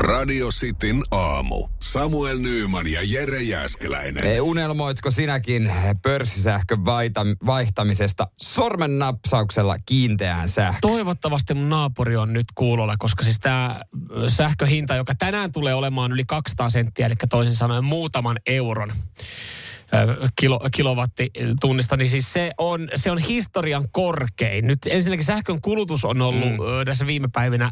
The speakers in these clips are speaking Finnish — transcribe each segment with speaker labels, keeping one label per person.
Speaker 1: Radio Cityn aamu. Samuel Nyyman ja Jere Jäskeläinen.
Speaker 2: Ei, unelmoitko sinäkin pörssisähkön vaita- vaihtamisesta sormen napsauksella kiinteään sähköön?
Speaker 3: Toivottavasti mun naapuri on nyt kuulolla, koska siis tämä sähköhinta, joka tänään tulee olemaan yli 200 senttiä, eli toisin sanoen muutaman euron kilo, kilowattitunnista, niin siis se on, se on historian korkein. Nyt ensinnäkin sähkön kulutus on ollut mm. tässä viime päivinä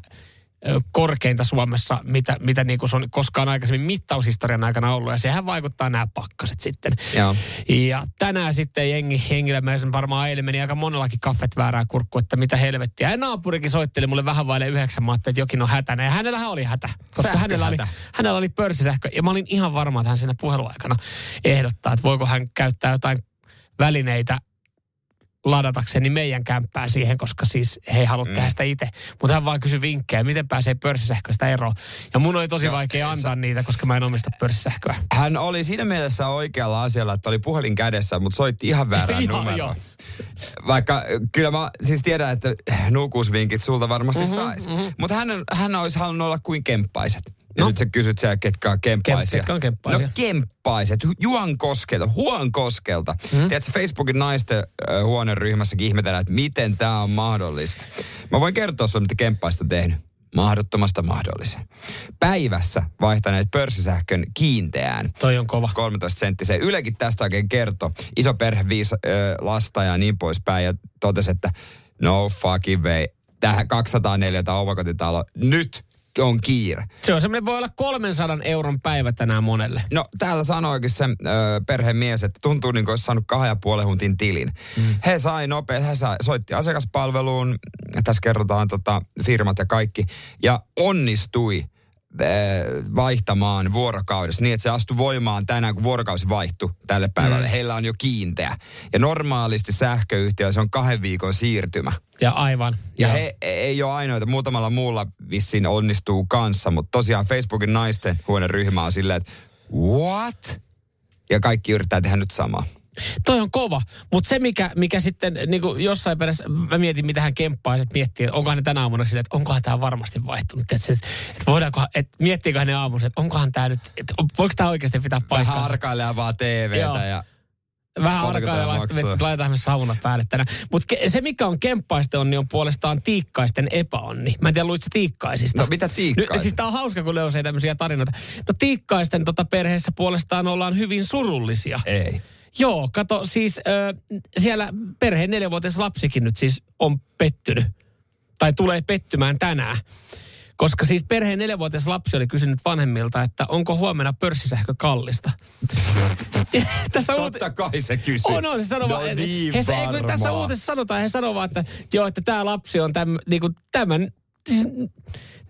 Speaker 3: korkeinta Suomessa, mitä, mitä niin kuin se on koskaan aikaisemmin mittaushistorian aikana ollut. Ja sehän vaikuttaa nämä pakkaset sitten.
Speaker 2: Joo.
Speaker 3: Ja tänään sitten jengi, jengillä mä sen varmaan eilen meni aika monellakin kaffet väärää kurkku, että mitä helvettiä. Ja naapurikin soitteli mulle vähän vaille yhdeksän, ajattelin, että jokin on hätänä. Ja hänellähän oli hätä, koska hänellä oli, hänellä oli pörssisähkö. Ja mä olin ihan varma, että hän siinä puheluaikana ehdottaa, että voiko hän käyttää jotain välineitä ladatakseni meidän kämppää siihen, koska siis he ei halua mm. tehdä sitä itse. Mutta hän vaan kysyi vinkkejä, miten pääsee pörssisähköstä eroon. Ja mun oli tosi
Speaker 2: Joo,
Speaker 3: vaikea antaa niitä, koska mä en omista pörssisähköä.
Speaker 2: Hän oli siinä mielessä oikealla asialla, että oli puhelin kädessä, mutta soitti ihan väärään numeroon. Vaikka kyllä mä siis tiedän, että nukuusvinkit sulta varmasti
Speaker 3: Mhm,
Speaker 2: mm-hmm, sais. Mm-hmm. Mutta hän, hän olisi halunnut olla kuin kemppaiset. Ja
Speaker 3: No.
Speaker 2: nyt sä kysyt siellä, ketkä on kemppaisia.
Speaker 3: ketkä on kemppaisia?
Speaker 2: No kemppaiset, Juan Koskelta, Huon Koskelta. Mm. Tiedätkö, Facebookin naisten äh, huoneryhmässäkin ihmetellään, että miten tämä on mahdollista. Mä voin kertoa sinulle, mitä kemppaiset on tehnyt. Mahdottomasta mahdollisen. Päivässä vaihtaneet pörssisähkön kiinteään.
Speaker 3: Toi on kova.
Speaker 2: 13 senttisen. Ylekin tästä oikein kertoi. Iso perhe, viisi ö, lasta ja niin poispäin. Ja totesi, että no fucking way. Tähän 204 omakotitalo. Nyt on kiire.
Speaker 3: Se on semmoinen, voi olla 300 euron päivä tänään monelle.
Speaker 2: No täällä sanoikin se ö, perheen mies, että tuntuu niin kuin olisi saanut kahden ja puolen huntin tilin. Mm. He sai nopeasti, he sai, soitti asiakaspalveluun, tässä kerrotaan tota, firmat ja kaikki, ja onnistui vaihtamaan vuorokaudessa niin, että se astui voimaan tänään, kun vuorokausi vaihtui tälle päivälle. Mm. Heillä on jo kiinteä. Ja normaalisti sähköyhtiö, se on kahden viikon siirtymä.
Speaker 3: Ja aivan.
Speaker 2: Ja
Speaker 3: Joo.
Speaker 2: he ei ole ainoita, muutamalla muulla vissiin onnistuu kanssa, mutta tosiaan Facebookin naisten huoneryhmä on silleen, että what? Ja kaikki yrittää tehdä nyt samaa.
Speaker 3: Toi on kova, mutta se mikä, mikä sitten niin kuin jossain perässä, mä mietin mitä hän kemppaa, että miettii, että onkohan ne tänä aamuna silleen, että onkohan tämä varmasti vaihtunut. Että, se- että voidaanko, että miettiikö ne aamulla, että onkohan tämä nyt, että voiko tämä oikeasti pitää
Speaker 2: Vähän
Speaker 3: paikkaansa.
Speaker 2: arkailee vaan TVtä
Speaker 3: Joo.
Speaker 2: ja
Speaker 3: Vähän
Speaker 2: maksaa?
Speaker 3: että laitetaan me sauna päälle tänään. Mutta se mikä on kemppaisten onni on puolestaan tiikkaisten epäonni. Mä en tiedä, luitko tiikkaisista?
Speaker 2: No, mitä tiikkaiset?
Speaker 3: Nyt, siis tää on hauska, kun löysee tämmöisiä tarinoita. No tiikkaisten tota perheessä puolestaan ollaan hyvin surullisia.
Speaker 2: ei.
Speaker 3: Joo, kato siis ö, siellä perheen neljävuotias lapsikin nyt siis on pettynyt. Tai tulee pettymään tänään. Koska siis perheen neljävuotias lapsi oli kysynyt vanhemmilta, että onko huomenna pörssisähkö kallista. Tässä
Speaker 2: Totta kai se kysyy.
Speaker 3: on, on, se sanoo
Speaker 2: no
Speaker 3: vaan-
Speaker 2: niin
Speaker 3: he, ei, kun tässä uutisessa sanotaan, he sanoo vaan, että joo, että tämä lapsi on täm, niinku, tämän siis,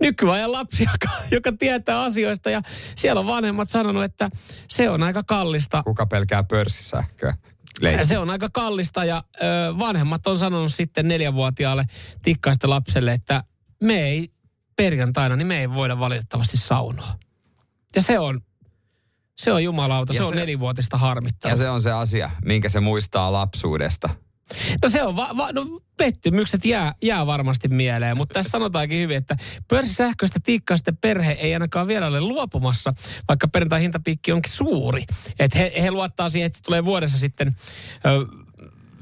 Speaker 3: nykyajan lapsi, joka, joka tietää asioista. Ja siellä on vanhemmat sanonut, että se on aika kallista.
Speaker 2: Kuka pelkää pörssisähköä? Leikki.
Speaker 3: Se on aika kallista ja ö, vanhemmat on sanonut sitten neljävuotiaalle tikkaista lapselle, että me ei perjantaina, niin me ei voida valitettavasti saunoa. Ja se on, se on jumalauta,
Speaker 2: Ja
Speaker 3: se, on
Speaker 2: se-
Speaker 3: nelivuotista harmittaa.
Speaker 2: Ja se on se asia, minkä se muistaa lapsuudesta.
Speaker 3: No se on, va, va, no pettymykset jää, jää varmasti mieleen, mutta tässä sanotaankin hyvin, että pörssisähköistä tiikkaisten perhe ei ainakaan vielä ole luopumassa, vaikka perjantai hintapiikki onkin suuri. Että he, he luottaa siihen, että tulee vuodessa sitten ö,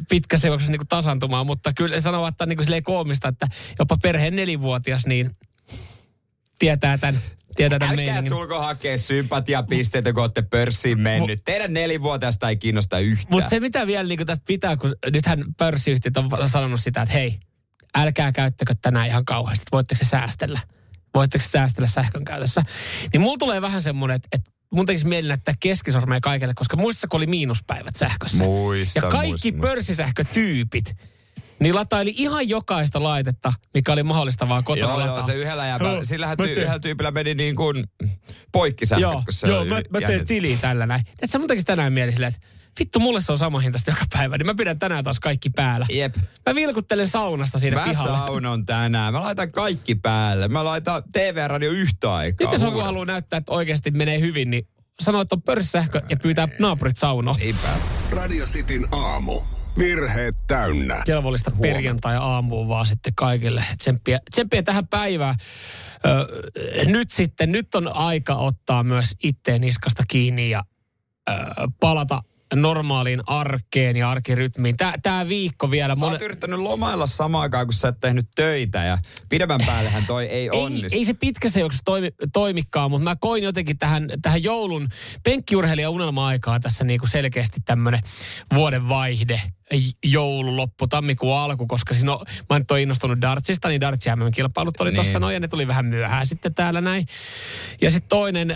Speaker 3: pitkä seuraavaksi niin tasantumaan, mutta kyllä sanovat, että niin kuin koomista, että jopa perheen nelivuotias niin tietää tämän, tietää tämän
Speaker 2: Älkää
Speaker 3: meiningin.
Speaker 2: tulko hakea sympatiapisteitä, kun olette pörssiin mennyt. Teidän nelivuotiaasta ei kiinnosta yhtään.
Speaker 3: Mutta se mitä vielä niin tästä pitää, kun nythän pörssiyhtiöt on sanonut sitä, että hei, älkää käyttäkö tänään ihan kauheasti, että voitteko se säästellä. Voitteko se säästellä sähkön käytössä. Niin mulla tulee vähän semmoinen, että, että mun tekisi mieli näyttää keskisormeja kaikille, koska muistissa kun oli miinuspäivät sähkössä.
Speaker 2: Muistan,
Speaker 3: ja kaikki
Speaker 2: muistan.
Speaker 3: pörssisähkötyypit, niin lataili ihan jokaista laitetta, mikä oli mahdollista vaan kotona
Speaker 2: Joo,
Speaker 3: lataa.
Speaker 2: joo, se yhdellä jäbä,
Speaker 3: Joo,
Speaker 2: sillähän
Speaker 3: mä
Speaker 2: ty,
Speaker 3: teen-
Speaker 2: yhdellä tyypillä meni niin kuin poikkisähköt,
Speaker 3: Joo,
Speaker 2: kun se
Speaker 3: joo mä, mä teen tiliin tällä näin. Et sä mun tekisi tänään mieli silleen, että vittu mulle se on sama hintaista joka päivä, niin mä pidän tänään taas kaikki päällä.
Speaker 2: Jep.
Speaker 3: Mä vilkuttelen saunasta siinä
Speaker 2: Mä
Speaker 3: pihalla.
Speaker 2: saunon tänään. Mä laitan kaikki päälle. Mä laitan TV ja radio yhtä aikaa.
Speaker 3: Nyt jos joku haluaa näyttää, että oikeasti menee hyvin, niin sanoo, että on pörssisähkö ja pyytää naapurit saunoon.
Speaker 2: Niinpä.
Speaker 1: Radio Cityn aamu. Virheet täynnä.
Speaker 3: kelvollista perjantai-aamuun vaan sitten kaikille. Tsemppiä, tsemppiä tähän päivään. Ö, nyt sitten, nyt on aika ottaa myös itteen niskasta kiinni ja ö, palata normaaliin arkeen ja arkirytmiin. Tää, tää viikko vielä.
Speaker 2: Sä oot yrittänyt lomailla samaan aikaan, kun sä et tehnyt töitä ja pidemmän päällehän toi ei
Speaker 3: ei,
Speaker 2: onnistu.
Speaker 3: ei se pitkässä juoksussa toimi, toimikaan, mutta mä koin jotenkin tähän, tähän joulun penkkiurheilijan unelma-aikaan tässä niinku selkeästi tämmönen vuoden vaihde joulu, loppu, tammikuun alku, koska siinä on, mä nyt oon innostunut dartsista, niin darts kilpailut oli
Speaker 2: Niin.
Speaker 3: tuossa noin, ja ne tuli vähän myöhään sitten täällä näin. Ja sitten toinen ö,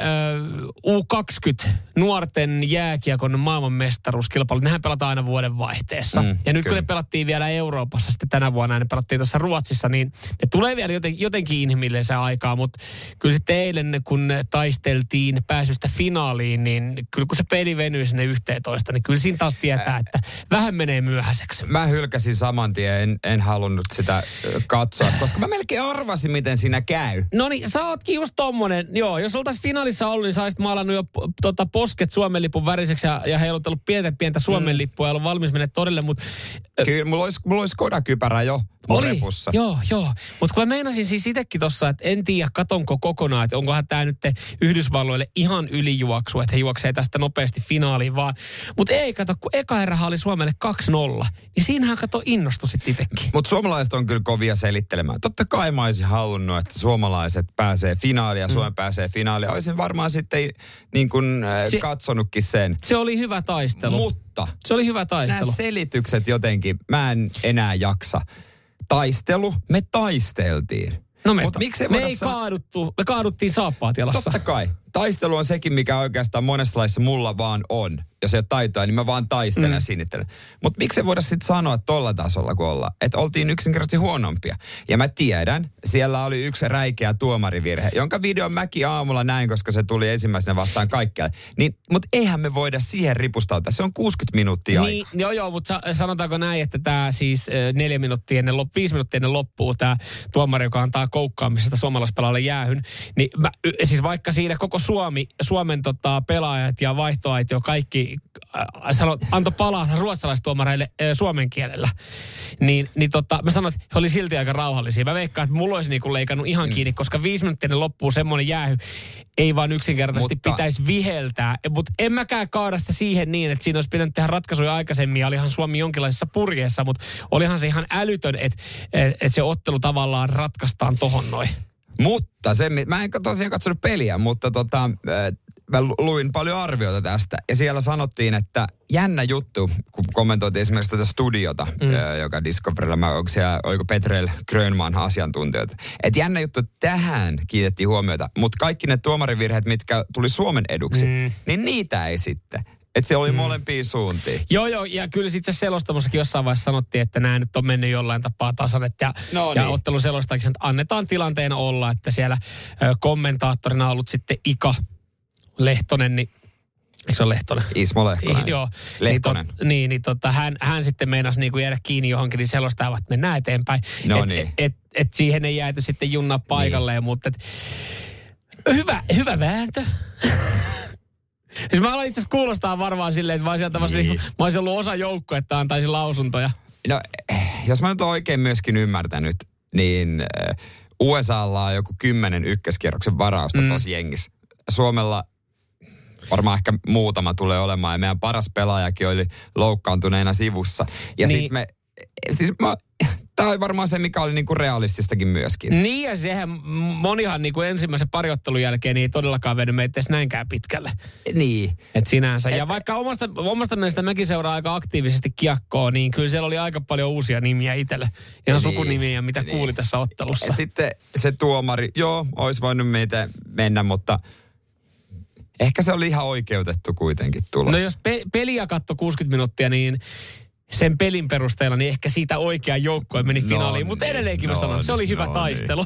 Speaker 3: U20, nuorten jääkiekon maailmanmestaruuskilpailut, nehän pelataan aina vuoden vaihteessa.
Speaker 2: Mm,
Speaker 3: ja nyt kun
Speaker 2: kyllä.
Speaker 3: ne pelattiin vielä Euroopassa sitten tänä vuonna, ne pelattiin tuossa Ruotsissa, niin ne tulee vielä joten, jotenkin inhimillisen aikaa, mutta kyllä sitten eilen, kun taisteltiin pääsystä finaaliin, niin kyllä kun se peli venyi sinne 11, niin kyllä siinä taas tietää, että vähän menee myöhäiseksi.
Speaker 2: Mä hylkäsin saman tien, en, en halunnut sitä katsoa, koska mä melkein arvasin, miten siinä käy.
Speaker 3: No niin, sä ootkin just tommonen. Joo, jos oltais finaalissa ollut, niin sä olisit maalannut jo tota, posket Suomen lipun väriseksi ja, ja heilutellut pientä pientä Suomen mm. lippua ja ollut valmis mennä torille, mutta
Speaker 2: Kyllä, mulla olisi, mulla olisi kodakypärä jo
Speaker 3: oli.
Speaker 2: repussa.
Speaker 3: Joo, joo. Mutta kun mä meinasin siis itsekin tossa, että en tiedä katonko kokonaan, että onkohan tämä nyt Yhdysvalloille ihan ylijuoksu, että he juoksee tästä nopeasti finaaliin vaan. Mutta ei kato, kun eka erähän oli Suomelle 2-0, niin siinähän kato innostu sitten itsekin.
Speaker 2: Mutta suomalaiset on kyllä kovia selittelemään. Totta kai mä olisin halunnut, että suomalaiset pääsee finaaliin ja Suomi pääsee finaaliin. Olisin varmaan sitten niin kuin, äh,
Speaker 3: Se-
Speaker 2: katsonutkin sen.
Speaker 3: Se oli hyvä taistelu.
Speaker 2: Mutta
Speaker 3: se oli hyvä
Speaker 2: nämä
Speaker 3: taistelu.
Speaker 2: selitykset jotenkin, mä en enää jaksa. Taistelu, me taisteltiin.
Speaker 3: No me,
Speaker 2: Mut miksei
Speaker 3: me
Speaker 2: voida
Speaker 3: ei
Speaker 2: sa-
Speaker 3: kaaduttu, me kaaduttiin saappaat jalassa.
Speaker 2: Totta kai. Taistelu on sekin, mikä oikeastaan monessa laissa mulla vaan on. Jos ei ole taitoa, niin mä vaan taistelen mm. ja sinittelen. Mutta miksi voida sitten sanoa tolla tasolla, kun ollaan? Että oltiin yksinkertaisesti huonompia. Ja mä tiedän, siellä oli yksi räikeä tuomarivirhe, jonka videon mäkin aamulla näin, koska se tuli ensimmäisenä vastaan kaikkialle. Niin, mutta eihän me voida siihen ripustautua. Se on 60 minuuttia
Speaker 3: Niin,
Speaker 2: aikaa.
Speaker 3: joo, joo, mutta sa- sanotaanko näin, että tämä siis neljä minuuttia ennen loppu, viisi minuuttia ennen loppuu tämä tuomari, joka antaa koukkaamisesta suomalaispelaajalle jäähyn. Niin mä, siis vaikka siinä koko Suomi, Suomen tota, pelaajat ja vaihtoaitio kaikki äh, sano, antoi palaa ruotsalaistuomareille äh, suomen kielellä, niin, niin tota, mä sanoin, että he oli silti aika rauhallisia. Mä veikkaan, että mulla olisi niinku leikannut ihan
Speaker 2: Mm.
Speaker 3: kiinni, koska viisi minuuttia loppuu semmoinen jäähy, ei vaan yksinkertaisesti
Speaker 2: Mutta-
Speaker 3: pitäisi viheltää. Mutta en mäkään kaada sitä siihen niin, että siinä olisi pitänyt tehdä ratkaisuja aikaisemmin ja olihan Suomi jonkinlaisessa purjeessa, mutta olihan se ihan älytön, että et, et se ottelu tavallaan ratkaistaan tohon noin.
Speaker 2: Mutta se, mä en tosiaan katsonut peliä, mutta tota, mä lu- luin paljon arvioita tästä. Ja siellä sanottiin, että jännä juttu, kun kommentoitiin esimerkiksi tätä studiota, mm. joka Discoverylla, mä, onko siellä, oliko Petrel Grönman asiantuntijoita. Että jännä juttu, tähän kiinnitettiin huomiota. Mutta kaikki ne tuomarivirheet, mitkä tuli Suomen eduksi, mm. niin niitä ei sitten. Että se oli mm. molempiin suuntiin.
Speaker 3: Joo, joo, ja kyllä sitten se selostamassakin jossain vaiheessa sanottiin, että nämä nyt on mennyt jollain tapaa tasan. Ja,
Speaker 2: No
Speaker 3: ja
Speaker 2: niin.
Speaker 3: ottelun selostajakin, että annetaan tilanteen olla, että siellä ö, kommentaattorina ollut sitten Ika Lehtonen, niin Eikö se ole Lehtonen?
Speaker 2: Ismo Lehkonen.
Speaker 3: Joo.
Speaker 2: Lehkonen.
Speaker 3: Niin, tot, niin, niin tota, hän, hän sitten meinasi niinku jäädä kiinni johonkin, niin selostavat, että mennään eteenpäin.
Speaker 2: No
Speaker 3: et,
Speaker 2: niin.
Speaker 3: et, et, et siihen ei jääty sitten junnaa paikalleen, niin. mutta et, hyvä, hyvä vääntö. siis mä aloin itse asiassa kuulostaa varmaan silleen, että mä olisin, niin.
Speaker 2: Niin.
Speaker 3: mä olisin ollut osa joukkoa, että antaisin lausuntoja.
Speaker 2: No, eh, jos mä nyt oon oikein myöskin ymmärtänyt, niin eh, USAlla on joku kymmenen ykköskierroksen varausta mm. tosi jengissä. Suomella varmaan ehkä muutama tulee olemaan. Ja meidän paras pelaajakin oli loukkaantuneena sivussa. Ja
Speaker 3: Niin.
Speaker 2: sitten me, eh, siis mä, tämä on varmaan se, mikä oli niinku realististakin myöskin.
Speaker 3: Niin ja sehän monihan niin kuin ensimmäisen pariottelun jälkeen niin ei todellakaan vedy meitä edes näinkään pitkälle.
Speaker 2: Niin.
Speaker 3: Et sinänsä. Et, ja vaikka omasta, omasta mielestä mäkin seuraan aika aktiivisesti kiekkoa, niin kyllä siellä oli aika paljon uusia nimiä itselle. Ihan
Speaker 2: Niin,
Speaker 3: sukunimiä, mitä
Speaker 2: niin.
Speaker 3: kuuli tässä ottelussa.
Speaker 2: Et sitten se tuomari, joo, olisi voinut meitä mennä, mutta ehkä se oli ihan oikeutettu kuitenkin tulos.
Speaker 3: No jos pe- peliä katto 60 minuuttia, niin sen pelin perusteella, niin ehkä siitä oikea joukkue meni
Speaker 2: No
Speaker 3: finaaliin. Mutta
Speaker 2: niin,
Speaker 3: edelleenkin mä
Speaker 2: no
Speaker 3: sanon, se oli
Speaker 2: niin,
Speaker 3: hyvä
Speaker 2: no
Speaker 3: taistelu.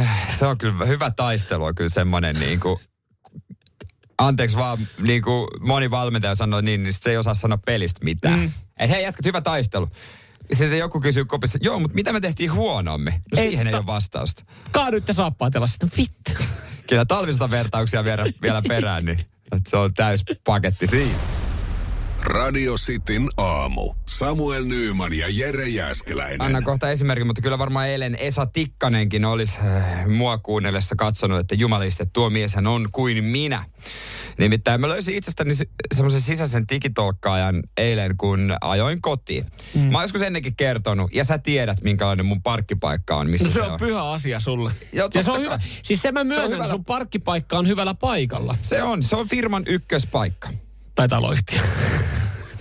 Speaker 2: Äh, Se on kyllä hyvä taistelu, on kyllä semmoinen niin kuin anteeksi vaan, niin kuin moni valmentaja sanoi niin, niin se ei osaa sanoa pelistä mitään. Mm. Et hei jätkät, hyvä taistelu. Sitten joku kysyy kopissa, joo, mutta mitä me tehtiin huonommin? No
Speaker 3: Ei,
Speaker 2: siihen ei
Speaker 3: ta-
Speaker 2: ole vastausta.
Speaker 3: Kaaduitte saappaat jalas. No vittu.
Speaker 2: Kyllä talvista vertauksia vielä, vielä perään, niin se on täys paketti siinä.
Speaker 1: Radio Cityn aamu. Samuel Nyyman ja Jere Jäskeläinen.
Speaker 2: Anna kohta esimerkin, mutta kyllä varmaan eilen Esa Tikkanenkin olisi äh, mua kuunnellessa katsonut, että jumaliste, tuo mieshän on kuin minä. Nimittäin mä löysin itsestäni se- semmoisen sisäisen digitolkkaajan eilen, kun ajoin kotiin. Mm. Mä oon joskus ennenkin kertonut, ja sä tiedät, minkälainen mun parkkipaikka on, missä
Speaker 3: No
Speaker 2: se,
Speaker 3: se on pyhä asia sulle.
Speaker 2: Joo,
Speaker 3: ja se on hyvä. Siis se mä myönnän,
Speaker 2: hyvällä-
Speaker 3: sun parkkipaikka on hyvällä paikalla.
Speaker 2: Se on, se on firman ykköspaikka.
Speaker 3: Tai taloyhtiö.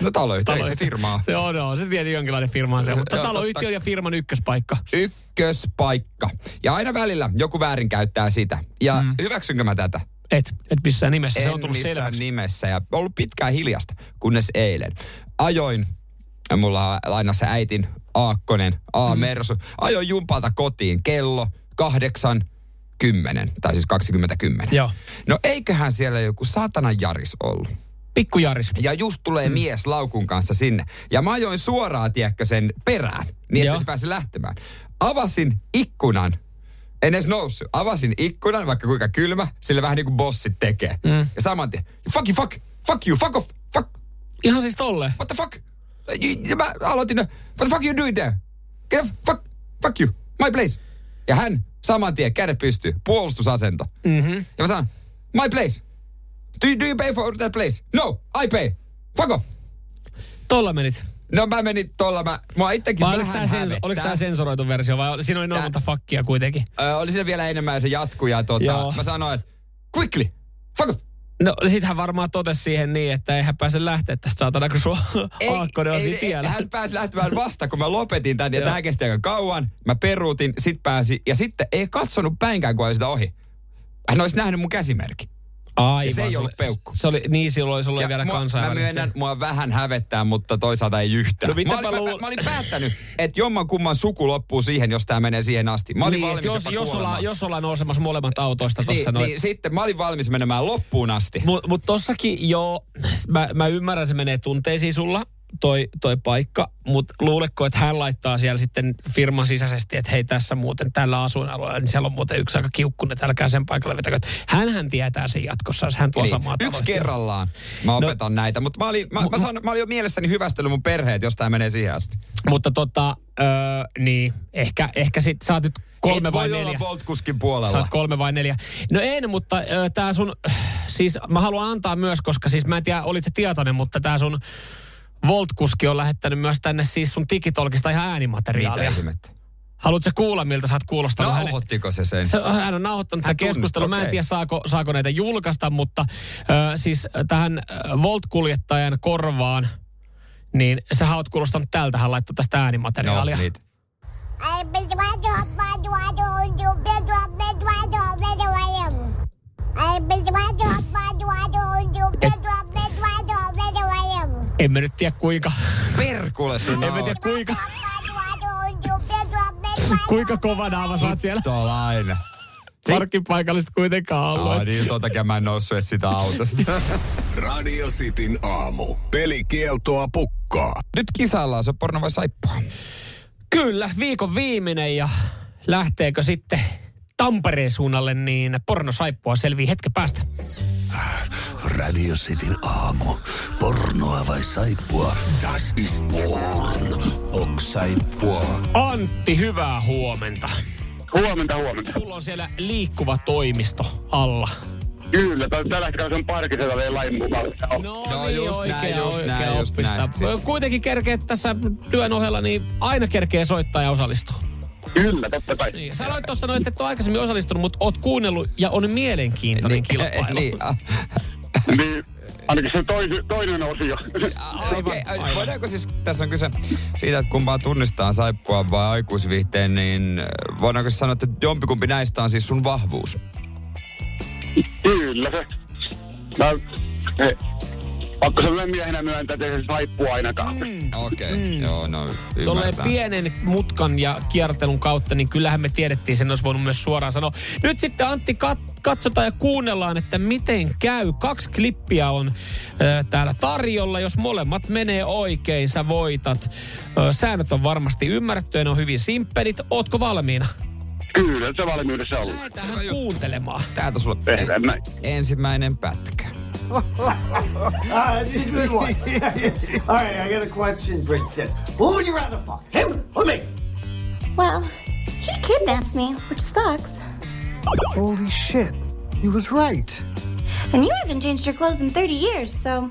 Speaker 2: No taloyhtiö, ei se firmaa.
Speaker 3: Se on, on. Se tietenkin jonkinlainen firma on se, mutta
Speaker 2: Joo,
Speaker 3: taloyhtiö
Speaker 2: totta.
Speaker 3: ja firman ykköspaikka.
Speaker 2: Ykköspaikka. Ja aina välillä joku väärin käyttää sitä. Ja mm. hyväksynkö mä tätä?
Speaker 3: Et, et missään nimessä. se
Speaker 2: en
Speaker 3: on tullut
Speaker 2: missään
Speaker 3: selväksi.
Speaker 2: nimessä ja ollut pitkään hiljasta, kunnes eilen. Ajoin, mulla on lainassa äitin Aakkonen, A-Mersu. Ajoin jumpalta kotiin kello kahdeksan kymmenen, tai siis 2010.
Speaker 3: Joo.
Speaker 2: No eiköhän siellä joku saatana Jaris ollut.
Speaker 3: Pikku Jaris.
Speaker 2: Ja just tulee mm. mies laukun kanssa sinne. Ja mä ajoin suoraan, tiedätkö, sen perään, niin
Speaker 3: Joo.
Speaker 2: että se pääsi lähtemään. Avasin ikkunan. En edes noussut. Avasin ikkunan, vaikka kuinka kylmä, sillä vähän niin kuin bossit tekee. Mm. Ja saman tien, fuck you, fuck, fuck you, fuck off, fuck,
Speaker 3: Ihan siis tolleen.
Speaker 2: what the fuck? Ja mä aloitin, what the fuck you doing there? Get off, fuck, fuck you, my place. Ja hän saman tien, kädet pystyy, puolustusasento.
Speaker 3: Mm-hmm.
Speaker 2: Ja mä sanon, my place. Do you, do you pay for that place? No, I pay. Fuck off.
Speaker 3: Tolla menit.
Speaker 2: No mä menin tuolla, mä, mua itsekin
Speaker 3: Vai
Speaker 2: vähän
Speaker 3: tämä, senso, oliko tää sensuroitu versio vai siinä oli noin
Speaker 2: Tää-
Speaker 3: monta fakkia kuitenkin?
Speaker 2: Ö, oli siinä vielä enemmän ja se jatkuu ja tota,
Speaker 3: Joo.
Speaker 2: mä sanoin, että quickly, fuck off.
Speaker 3: No sit hän varmaan totesi siihen niin, että eihän pääse lähteä tästä saatana, kun sua Aakkonen on siinä tiellä.
Speaker 2: hän pääsi lähtemään vasta, kun mä lopetin tän ja tää kesti aika kauan. Mä peruutin, sit pääsi ja sitten ei katsonut päinkään, kun sitä ohi. Hän olisi nähnyt mun käsimerkin.
Speaker 3: Aivan.
Speaker 2: Ja se ei ollut peukku.
Speaker 3: Se oli, niin silloin sulla oli
Speaker 2: Ja
Speaker 3: vielä
Speaker 2: mua, mä
Speaker 3: kansainvälistä.
Speaker 2: myönnän, mua vähän hävettää, mutta toisaalta ei yhtään.
Speaker 3: No
Speaker 2: mä, olin, mä,
Speaker 3: luul-
Speaker 2: mä, olin päättänyt, että jomman kumman suku loppuu siihen, jos tää menee siihen asti. Mä olin
Speaker 3: niin,
Speaker 2: valmis
Speaker 3: jos, jos, ollaan, jos ollaan nousemassa molemmat autoista tuossa
Speaker 2: niin,
Speaker 3: noin.
Speaker 2: niin, sitten mä olin valmis menemään loppuun asti.
Speaker 3: Mutta mut tossakin joo, mä, mä ymmärrän, se menee tunteisiin sulla, toi, toi paikka, mutta luuletko, että hän laittaa siellä sitten firman sisäisesti, että hei tässä muuten tällä asuinalueella, niin siellä on muuten yksi aika kiukkunen, että älkää sen paikalle vetäkö. Hänhän tietää sen jatkossa, jos hän tuo
Speaker 2: Niin,
Speaker 3: samaa
Speaker 2: yksi kerrallaan mä opetan no, näitä, mutta mä olin, mä, mä, sanon, mä olin jo mielessäni hyvästellyt mun perheet, jos tää menee siihen asti.
Speaker 3: Mutta tota, öö, niin, ehkä, ehkä sit sä oot nyt kolme
Speaker 2: Et
Speaker 3: vai
Speaker 2: voi
Speaker 3: neljä.
Speaker 2: olla puolella.
Speaker 3: Sä oot kolme vai neljä. No en, mutta ö, tää sun, siis mä haluan antaa myös, koska siis mä en tiedä, olit se tietoinen, mutta tää sun Voltkuski on lähettänyt myös tänne siis sun digitolkista ihan äänimateriaalia.
Speaker 2: Mitä?
Speaker 3: Haluatko kuulla, miltä sä oot kuulostanut?
Speaker 2: Nauhoittiko se sen?
Speaker 3: Se, hän on nauhoittanut
Speaker 2: Hän
Speaker 3: tätä keskustelua. Mä en tiedä, saako, saako näitä julkaista, mutta ö, siis tähän ö, Volt-kuljettajan korvaan, niin sä oot kuulostanut tältä. Hän laittoi tästä äänimateriaalia.
Speaker 2: No, niitä.
Speaker 3: En mä nyt tiedä kuinka,
Speaker 2: Perkule sun
Speaker 3: en mä tiedä kuinka, kuinka kova naama sä oot siellä
Speaker 2: Hittolainen.
Speaker 3: parkkipaikallista kuitenkaan ollut.
Speaker 2: Aa, niin, ton takia mä en noussut edes sitä autosta.
Speaker 1: Radio Cityn aamu. Pelikieltoa pukkaa.
Speaker 2: Nyt kisaillaan, se porno vai saippua?
Speaker 3: Kyllä, viikon viimeinen ja lähteekö sitten Tampereen suunnalle, niin pornosaippua selvii hetken päästä.
Speaker 4: Radio Cityn aamu. Pornoa vai saippua? Das ist porn. Ok saippua.
Speaker 3: Antti, hyvää huomenta.
Speaker 5: Huomenta, huomenta.
Speaker 3: Sulla on siellä liikkuva toimisto alla.
Speaker 5: Kyllä, tällä hetkellä se on parkisella vielä lain mukaan.
Speaker 3: No,
Speaker 2: Joo,
Speaker 3: niin,
Speaker 2: just
Speaker 3: oikea,
Speaker 2: näin, just
Speaker 3: oikea
Speaker 2: näin, just
Speaker 3: oppista.
Speaker 2: näin.
Speaker 3: Kuitenkin kerkee tässä työn ohella, niin aina kerkee soittaa ja osallistua.
Speaker 5: Kyllä, totta kai.
Speaker 3: Niin. Sä sanoit tuossa noin, että et ole aikaisemmin osallistunut, mutta oot kuunnellut ja on mielenkiintoinen kilpailu.
Speaker 2: niin, ah,
Speaker 5: Niin, ainakin se tois, toinen osio.
Speaker 2: Okei,
Speaker 3: aivan.
Speaker 2: voidaanko siis, tässä on kyse siitä, että kumpaa tunnistaa saippua vai aikuisviihteen, niin äh, voidaanko siis sanoa, että jompikumpi näistä on siis sun vahvuus?
Speaker 5: Kyllä se. Mä, he, Pakko sen miehenä myöntää, että ei se saippua ainakaan. Mm.
Speaker 2: Okei, okay. mm. joo, no
Speaker 3: Tolleen
Speaker 2: ymmärtää.
Speaker 3: pienen mutkan ja kiertelun kautta, niin kyllähän me tiedettiin, sen olisi voinut myös suoraan sanoa. Nyt sitten Antti, kat- katsotaan ja kuunnellaan, että miten käy. Kaksi klippiä on äh, täällä tarjolla. Jos molemmat menee oikein, sä voitat. Äh, säännöt on varmasti ymmärretty ja ne on hyvin simppelit. Ootko valmiina?
Speaker 5: Kyllä, se valmiudessa on.
Speaker 3: Lähdetään kuuntelemaan.
Speaker 2: Täältä
Speaker 5: näin.
Speaker 2: ensimmäinen pätkä.
Speaker 6: Ah, that's a good one. All right, I got a question, princess. Who would you rather fuck, him or me?
Speaker 7: Well, he kidnaps me, which sucks.
Speaker 8: Holy shit. He was right.
Speaker 7: And you haven't changed your clothes in 30 years, so.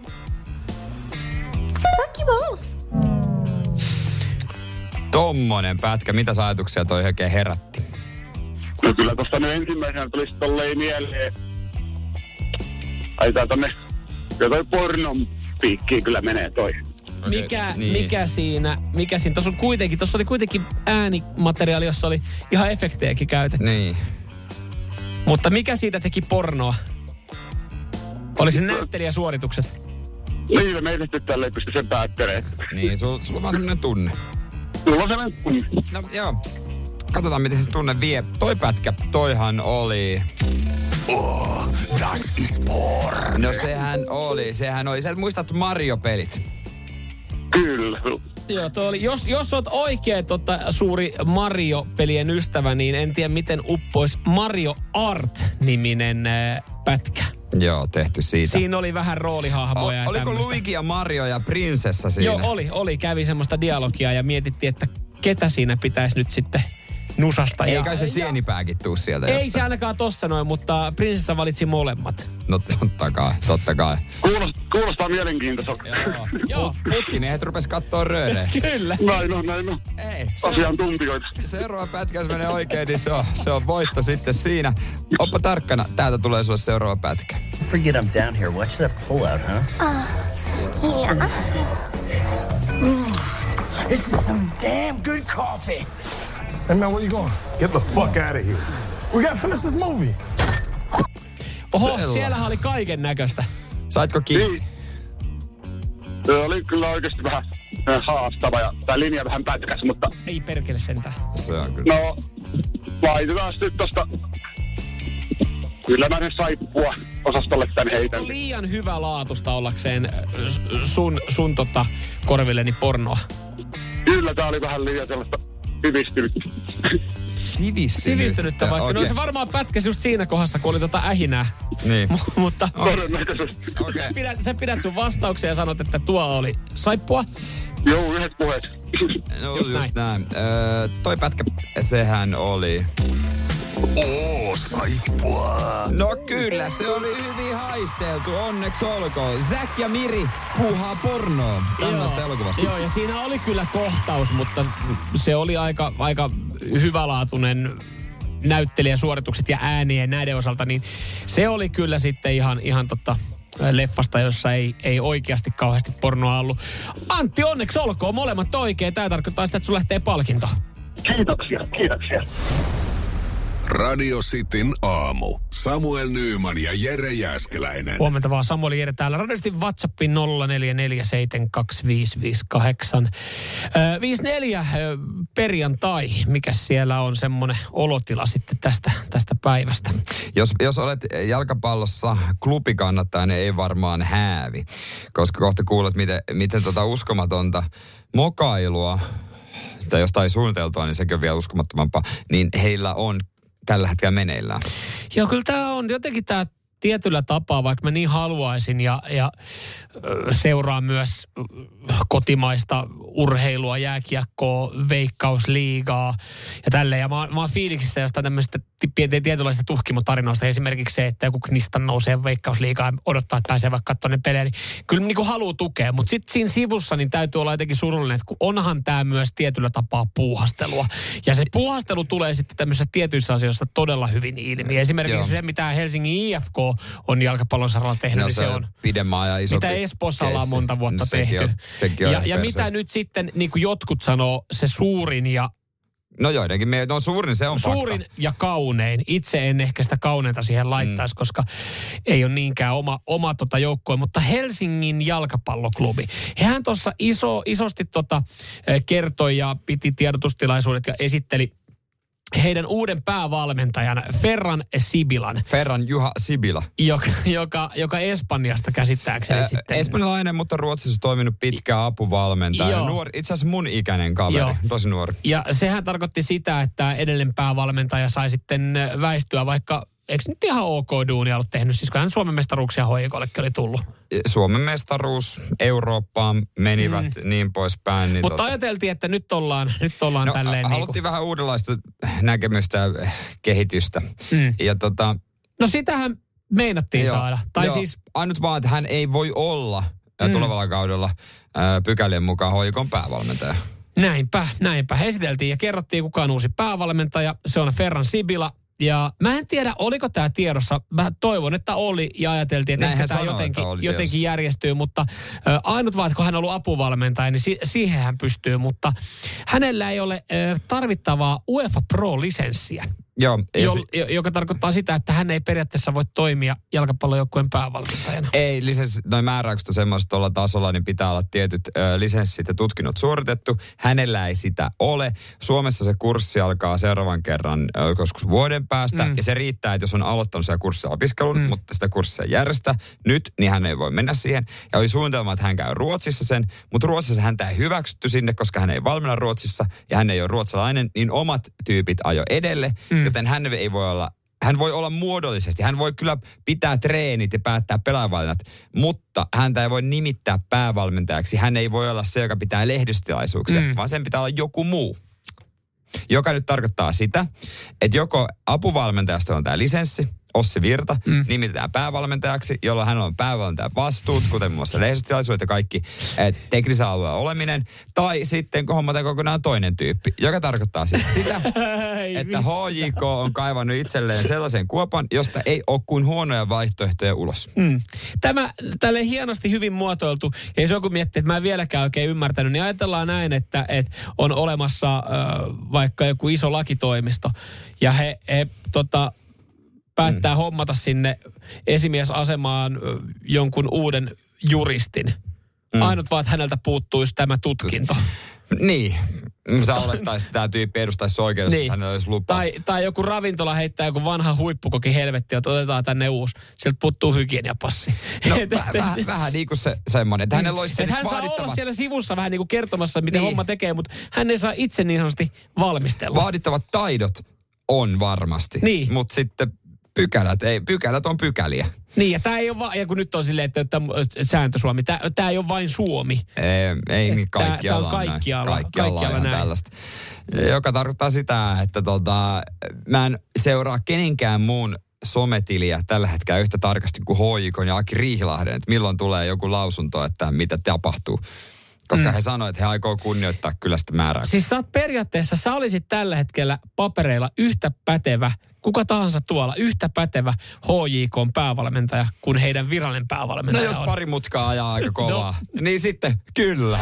Speaker 7: Fuck you both.
Speaker 2: Tommonen pätkä, mitä ajatuksia toi oikein herätti?
Speaker 5: No kyllä tosta nyt ensimmäisenä tulisi tolleen mieleen. Ai tää tonne, toi pornon piikkiin kyllä menee toi.
Speaker 3: Mikä,
Speaker 2: niin.
Speaker 3: mikä siinä, mikä siinä, tuossa on kuitenkin, tuossa oli kuitenkin äänimateriaali, jossa oli ihan efektejäkin käytetty.
Speaker 2: Niin.
Speaker 3: Mutta mikä siitä teki pornoa? Oli se näyttelijäsuoritukset.
Speaker 5: Niin, meitä tyttäjälle ei pysty sen päättelemään.
Speaker 2: Niin, sul, sulla on vaan semmonen tunne.
Speaker 5: Mulla on sellainen tunne.
Speaker 2: No joo. Katsotaan, miten se tunne vie. Toi pätkä, toihan oli...
Speaker 4: Oh, das ist porn.
Speaker 2: No sehän oli, sehän oli. Sä muistat Mario-pelit.
Speaker 5: Kyllä.
Speaker 3: Joo, toi oli, jos, jos oot oikein tota, suuri Mario-pelien ystävä, niin en tiedä miten uppois Mario Art-niminen äh, pätkä.
Speaker 2: Joo, tehty siitä.
Speaker 3: Siinä oli vähän roolihahmoja ja
Speaker 2: o, oliko
Speaker 3: tämmöstä.
Speaker 2: Luigi ja Mario ja prinsessa siinä?
Speaker 3: Joo, oli, oli. Kävi semmoista dialogia ja mietittiin, että ketä siinä pitäisi nyt sitten nusasta.
Speaker 2: Ei
Speaker 3: ja,
Speaker 2: kai se sienipääkin tuu sieltä
Speaker 3: Ei
Speaker 2: jostain.
Speaker 3: se ainakaan tossa noin, mutta prinsessa valitsi molemmat.
Speaker 2: No totta kai, totta kai.
Speaker 5: Kuulostaa, kuulostaa mielenkiintoiselta.
Speaker 3: Joo,
Speaker 2: Putkimiehet rupes kattoo röödejä.
Speaker 3: kyllä.
Speaker 5: näin on, näin on.
Speaker 2: Ei, se,
Speaker 5: Asiantuntijoita.
Speaker 2: seuraava pätkä, jos menee oikein, niin se on, se on voitto sitten siinä. Oppa tarkkana, täältä tulee sulle seuraava pätkä.
Speaker 8: Forget I'm down here. Watch that pullout, huh?
Speaker 7: Yeah.
Speaker 6: This is some damn good coffee.
Speaker 9: Hey man, where you going? Get the fuck out of here. We gotta finish this movie.
Speaker 3: Oho,
Speaker 2: Sellainen.
Speaker 3: siellähän oli kaiken näköistä.
Speaker 2: Saitko kiinni?
Speaker 5: Niin. Se oli kyllä oikeasti vähän äh, haastava ja tämä linja vähän pätkäs, mutta
Speaker 3: Ei perkele sentään.
Speaker 2: Se on kyllä.
Speaker 5: no laitetaan sitten tosta kyllä mä ne saippua osastolle tän heitän.
Speaker 3: On liian hyvä laatusta ollakseen äh, sun, sun tota, korvilleni pornoa.
Speaker 5: Kyllä tää oli vähän liian sellaista sivistynyt.
Speaker 2: Sivistynyt.
Speaker 3: Sivistynyttä vaikka. No
Speaker 2: Okei.
Speaker 3: se varmaan pätkäsi just siinä kohdassa, kun oli tota ähinää.
Speaker 2: Niin.
Speaker 3: M- mutta
Speaker 5: Todennäköisesti.
Speaker 2: Okei.
Speaker 3: sä, pidät, sä pidät sun vastauksen ja sanot, että tuo oli saippua.
Speaker 5: Joo, yhdet puheet.
Speaker 2: No
Speaker 3: Just
Speaker 2: just,
Speaker 3: näin.
Speaker 2: näin. Öö, toi pätkä, sehän oli...
Speaker 4: Oh, saippua.
Speaker 2: No kyllä, se oli hyvin haisteltu, onneksi olkoon. Zack ja Miri puuhaa pornoa tämmöistä elokuvasta.
Speaker 3: Joo, ja siinä oli kyllä kohtaus, mutta se oli aika, aika hyvälaatuinen näyttelijäsuoritukset ja äänien näiden osalta, niin se oli kyllä sitten ihan, ihan tota, leffasta, jossa ei, ei oikeasti kauheasti pornoa ollut. Antti, onneksi olkoon molemmat oikein. Tämä tarkoittaa sitä, että sun lähtee palkinto.
Speaker 5: Kiitoksia, kiitoksia.
Speaker 1: Radio Cityn aamu. Samuel Nyyman ja Jere Jäskeläinen.
Speaker 3: Huomenta vaan Samueli Jere täällä. Radiosti WhatsAppin 04472558. Ö, 54 ö, perjantai. Mikä siellä on semmoinen olotila sitten tästä, tästä päivästä?
Speaker 2: Jos, jos olet jalkapallossa klubikannattaja, niin ei varmaan häävi. Koska kohta kuulet, miten, miten tota uskomatonta mokailua, tai jostain suunniteltua, niin sekin on vielä uskomattomampaa, niin heillä on tällä hetkellä meneillään.
Speaker 3: Joo, kyllä tämä on jotenkin tämä tietyllä tapaa, vaikka mä niin haluaisin ja, ja ö, seuraan myös kotimaista urheilua, jääkiekkoa, veikkausliigaa ja tälleen. Ja mä, mä oon fiiliksissä jostain tämmöisistä ti- tietynlaisista tuhkimotarinoista. Esimerkiksi se, että joku Knistan nousee veikkausliigaan ja odottaa, että pääsee vaikka katsomaan ne pelejä. Niin kyllä niin haluaa tukea, mutta sitten siinä sivussa niin täytyy olla jotenkin surullinen, että kun onhan tämä myös tietyllä tapaa puuhastelua. Ja se puuhastelu tulee sitten tämmöisissä tietyissä asioissa todella hyvin ilmi. Esimerkiksi
Speaker 2: Joo.
Speaker 3: se, mitä Helsingin IFK on jalkapallon saralla tehnyt,
Speaker 2: No
Speaker 3: niin
Speaker 2: se
Speaker 3: se
Speaker 2: on pidemmän ajan iso
Speaker 3: mitä Espoossa ollaan monta vuotta
Speaker 2: No
Speaker 3: tehty.
Speaker 2: On, on
Speaker 3: ja ja mitä nyt sitten, niin kuin jotkut sanoo, se suurin ja
Speaker 2: No joidenkin, me, no suurin se on
Speaker 3: Suurin
Speaker 2: fakta.
Speaker 3: ja kaunein. Itse en ehkä sitä kauneinta siihen laittaisi, mm. koska ei ole niinkään oma, oma tota joukkoa, mutta Helsingin jalkapalloklubi. Hehän tuossa iso, isosti tota, eh, kertoi ja piti tiedotustilaisuudet ja esitteli heidän uuden päävalmentajan Ferran Sibilan,
Speaker 2: Ferran Juha Sibila.
Speaker 3: joka, joka, joka Espanjasta käsittääkseni
Speaker 2: Ä,
Speaker 3: sitten.
Speaker 2: Espanjalainen, mutta Ruotsissa toiminut pitkään apuvalmentaja.
Speaker 3: Joo.
Speaker 2: Nuori, itse asiassa mun ikäinen kaveri,
Speaker 3: Joo.
Speaker 2: tosi nuori.
Speaker 3: Ja sehän tarkoitti sitä, että edellinen päävalmentaja sai sitten äh, väistyä, vaikka eikö nyt ihan ok duunia ollut tehnyt, siis kun hän Suomen mestaruuksia hoikollekin oli tullut.
Speaker 2: Suomen mestaruus, Eurooppaan menivät mm. niin poispäin. Niin
Speaker 3: Mutta
Speaker 2: tota-
Speaker 3: ajateltiin, että nyt ollaan, nyt ollaan
Speaker 2: no,
Speaker 3: tälleen niin
Speaker 2: haluttiin
Speaker 3: kuin,
Speaker 2: vähän uudenlaista näkemystä ja kehitystä.
Speaker 3: Mm.
Speaker 2: Ja tota,
Speaker 3: No sitähän meinattiin
Speaker 2: Joo,
Speaker 3: saada. Tai
Speaker 2: joo.
Speaker 3: siis,
Speaker 2: Ainut vaan, että hän ei voi olla mm.
Speaker 3: Mm.
Speaker 2: tulevalla kaudella ää, pykälien mukaan hoikon päävalmentaja.
Speaker 3: näinpä, näinpä. Esiteltiin ja kerrottiin, kuka on uusi päävalmentaja. Se on Ferran Sibila. Ja mä en tiedä, oliko tämä tiedossa. Mä toivon, että oli ja ajateltiin, että
Speaker 2: Näin
Speaker 3: ehkä tämä jotenkin, jotenkin
Speaker 2: tiedossa.
Speaker 3: järjestyy. Mutta ö, ainut vaan, että kun hän on ollut apuvalmentaja, niin si- siihen hän pystyy. Mutta hänellä ei ole ö, tarvittavaa UEFA Pro-lisenssiä.
Speaker 2: Joo,
Speaker 3: Jo,
Speaker 2: se-
Speaker 3: jo, joka tarkoittaa sitä, että hän ei periaatteessa voi toimia jalkapallojoukkueen päävalmentajana.
Speaker 2: Ei, lisens, noin määräykset on semmoiset tuolla tasolla, niin pitää olla tietyt ö, lisenssit ja tutkinnot suoritettu. Hänellä ei sitä ole. Suomessa se kurssi alkaa seuraavan kerran ö, joskus vuoden päästä.
Speaker 3: Mm.
Speaker 2: Ja se riittää, että jos on aloittanut siellä kurssia opiskelun,
Speaker 3: Mm.
Speaker 2: mutta sitä kurssia järjestä nyt, niin hän ei voi mennä siihen. Ja oli suunnitelma, että hän käy Ruotsissa sen, mutta Ruotsissa häntä ei hyväksytty sinne, koska hän ei valmenna Ruotsissa ja hän ei ole ruotsalainen, niin omat tyypit ajo edelle,
Speaker 3: Mm.
Speaker 2: Joten hän ei voi olla hän voi olla muodollisesti, hän voi kyllä pitää treenit ja päättää pelaavalinnat, mutta häntä ei voi nimittää päävalmentajaksi. Hän ei voi olla se, joka pitää lehdistötilaisuuksia,
Speaker 3: Mm.
Speaker 2: mm. vaan sen pitää olla joku muu. Joka nyt tarkoittaa sitä, että joko apuvalmentajasta on tämä lisenssi, Ossi Virta,
Speaker 3: Mm.
Speaker 2: nimitetään päävalmentajaksi, jolloin hänellä on päävalmentajan vastuut, kuten muun muassa lehdistötilaisuudet ja kaikki eh, teknisellä alueella oleminen. Tai sitten kun hommataan kokonaan toinen tyyppi, joka tarkoittaa siis sitä,
Speaker 3: Ei
Speaker 2: että HJK on kaivannut itselleen sellaisen kuopan, josta ei ole kuin huonoja vaihtoehtoja ulos.
Speaker 3: Mm. Tämä tälle hienosti hyvin muotoiltu, ja jos joku miettii, että mä en vieläkään oikein ymmärtänyt, niin ajatellaan näin, että, että on olemassa äh, vaikka joku iso lakitoimisto, ja he, he tota, päättää mm. hommata sinne esimiesasemaan jonkun uuden juristin. Mm. Ainut vaan, että häneltä puuttuisi tämä tutkinto.
Speaker 2: Niin. Sä olettaisit, että tämä tyyppi edustaisi oikeudessa, niin. että hänellä olisi lupa.
Speaker 3: Tai, tai joku ravintola heittää joku vanha huippukoki helvetti, että otetaan tänne uusi. Sieltä puuttuu hygieniapassi.
Speaker 2: No, väh, väh, vähän niin kuin se, semmoinen, että hänellä olisi se
Speaker 3: Et hän saa olla siellä sivussa vähän niin kuin kertomassa, miten
Speaker 2: Niin.
Speaker 3: homma tekee, mutta hän ei saa itse niin sanotusti valmistella.
Speaker 2: vaadittavat taidot on varmasti.
Speaker 3: Niin.
Speaker 2: Mutta sitten pykälät, ei, pykälät on pykäliä.
Speaker 3: Niin, ja tämä ei ole vaan, ja kun nyt on silleen, että, että sääntö Suomi, tämä ei ole vain Suomi.
Speaker 2: Ei, ei niin
Speaker 3: Tää-
Speaker 2: kaikkialla
Speaker 3: tää on
Speaker 2: on näin.
Speaker 3: kaikkialla-
Speaker 2: Kaikkialla
Speaker 3: kaikkialla
Speaker 2: ihan
Speaker 3: näin.
Speaker 2: tällaista. Joka tarkoittaa sitä, että tota, mä en seuraa kenenkään muun sometiliä tällä hetkellä yhtä tarkasti kuin Hoikon ja Aki Riihilahden, että milloin tulee joku lausunto, että mitä tapahtuu. Koska
Speaker 3: mm.
Speaker 2: he sanoivat, että he aikoo kunnioittaa kyllä sitä määrää.
Speaker 3: Siis sä oot periaatteessa, sä olisit tällä hetkellä papereilla yhtä pätevä, kuka tahansa tuolla, yhtä pätevä HJK päävalmentaja kuin heidän virallinen
Speaker 2: No
Speaker 3: päävalmentaja
Speaker 2: jos
Speaker 3: on.
Speaker 2: pari mutkaa ajaa aika kovaa, niin sitten kyllä.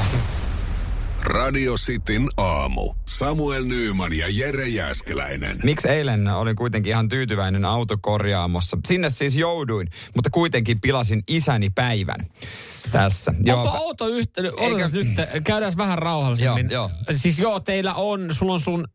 Speaker 1: Radio Cityn aamu. Samuel Nyyman ja Jere Jäskeläinen.
Speaker 2: Miksi eilen olin kuitenkin ihan tyytyväinen autokorjaamossa? Sinne siis jouduin, mutta kuitenkin pilasin isäni päivän tässä.
Speaker 3: Onpa outo yhteyden.
Speaker 2: Eikö-
Speaker 3: nyt, käydään vähän rauhallisemmin.
Speaker 2: Joo,
Speaker 3: Siis joo, teillä on, sulla on sun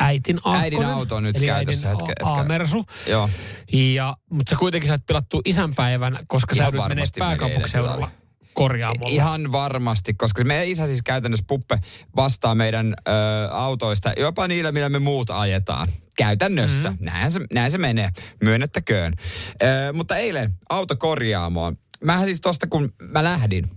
Speaker 3: äitin aakkonen.
Speaker 2: Äidin auto on nyt
Speaker 3: eli
Speaker 2: käytössä
Speaker 3: a-
Speaker 2: hetken.
Speaker 3: Aamersu.
Speaker 2: Joo.
Speaker 3: Ja, mutta sä kuitenkin sait pilattua isänpäivän, koska sä
Speaker 2: Ihan
Speaker 3: joudut menee pääkaupunkiseudulla korjaamolla.
Speaker 2: Ihan varmasti, koska se meidän isä siis käytännössä puppe vastaa meidän ö, autoista, jopa niillä, millä me muut ajetaan. Käytännössä. Mm-hmm. Näin, se, näin se menee, myönnettäköön. Ö, mutta eilen autokorjaamoon. Mä siis tosta, kun mä lähdin,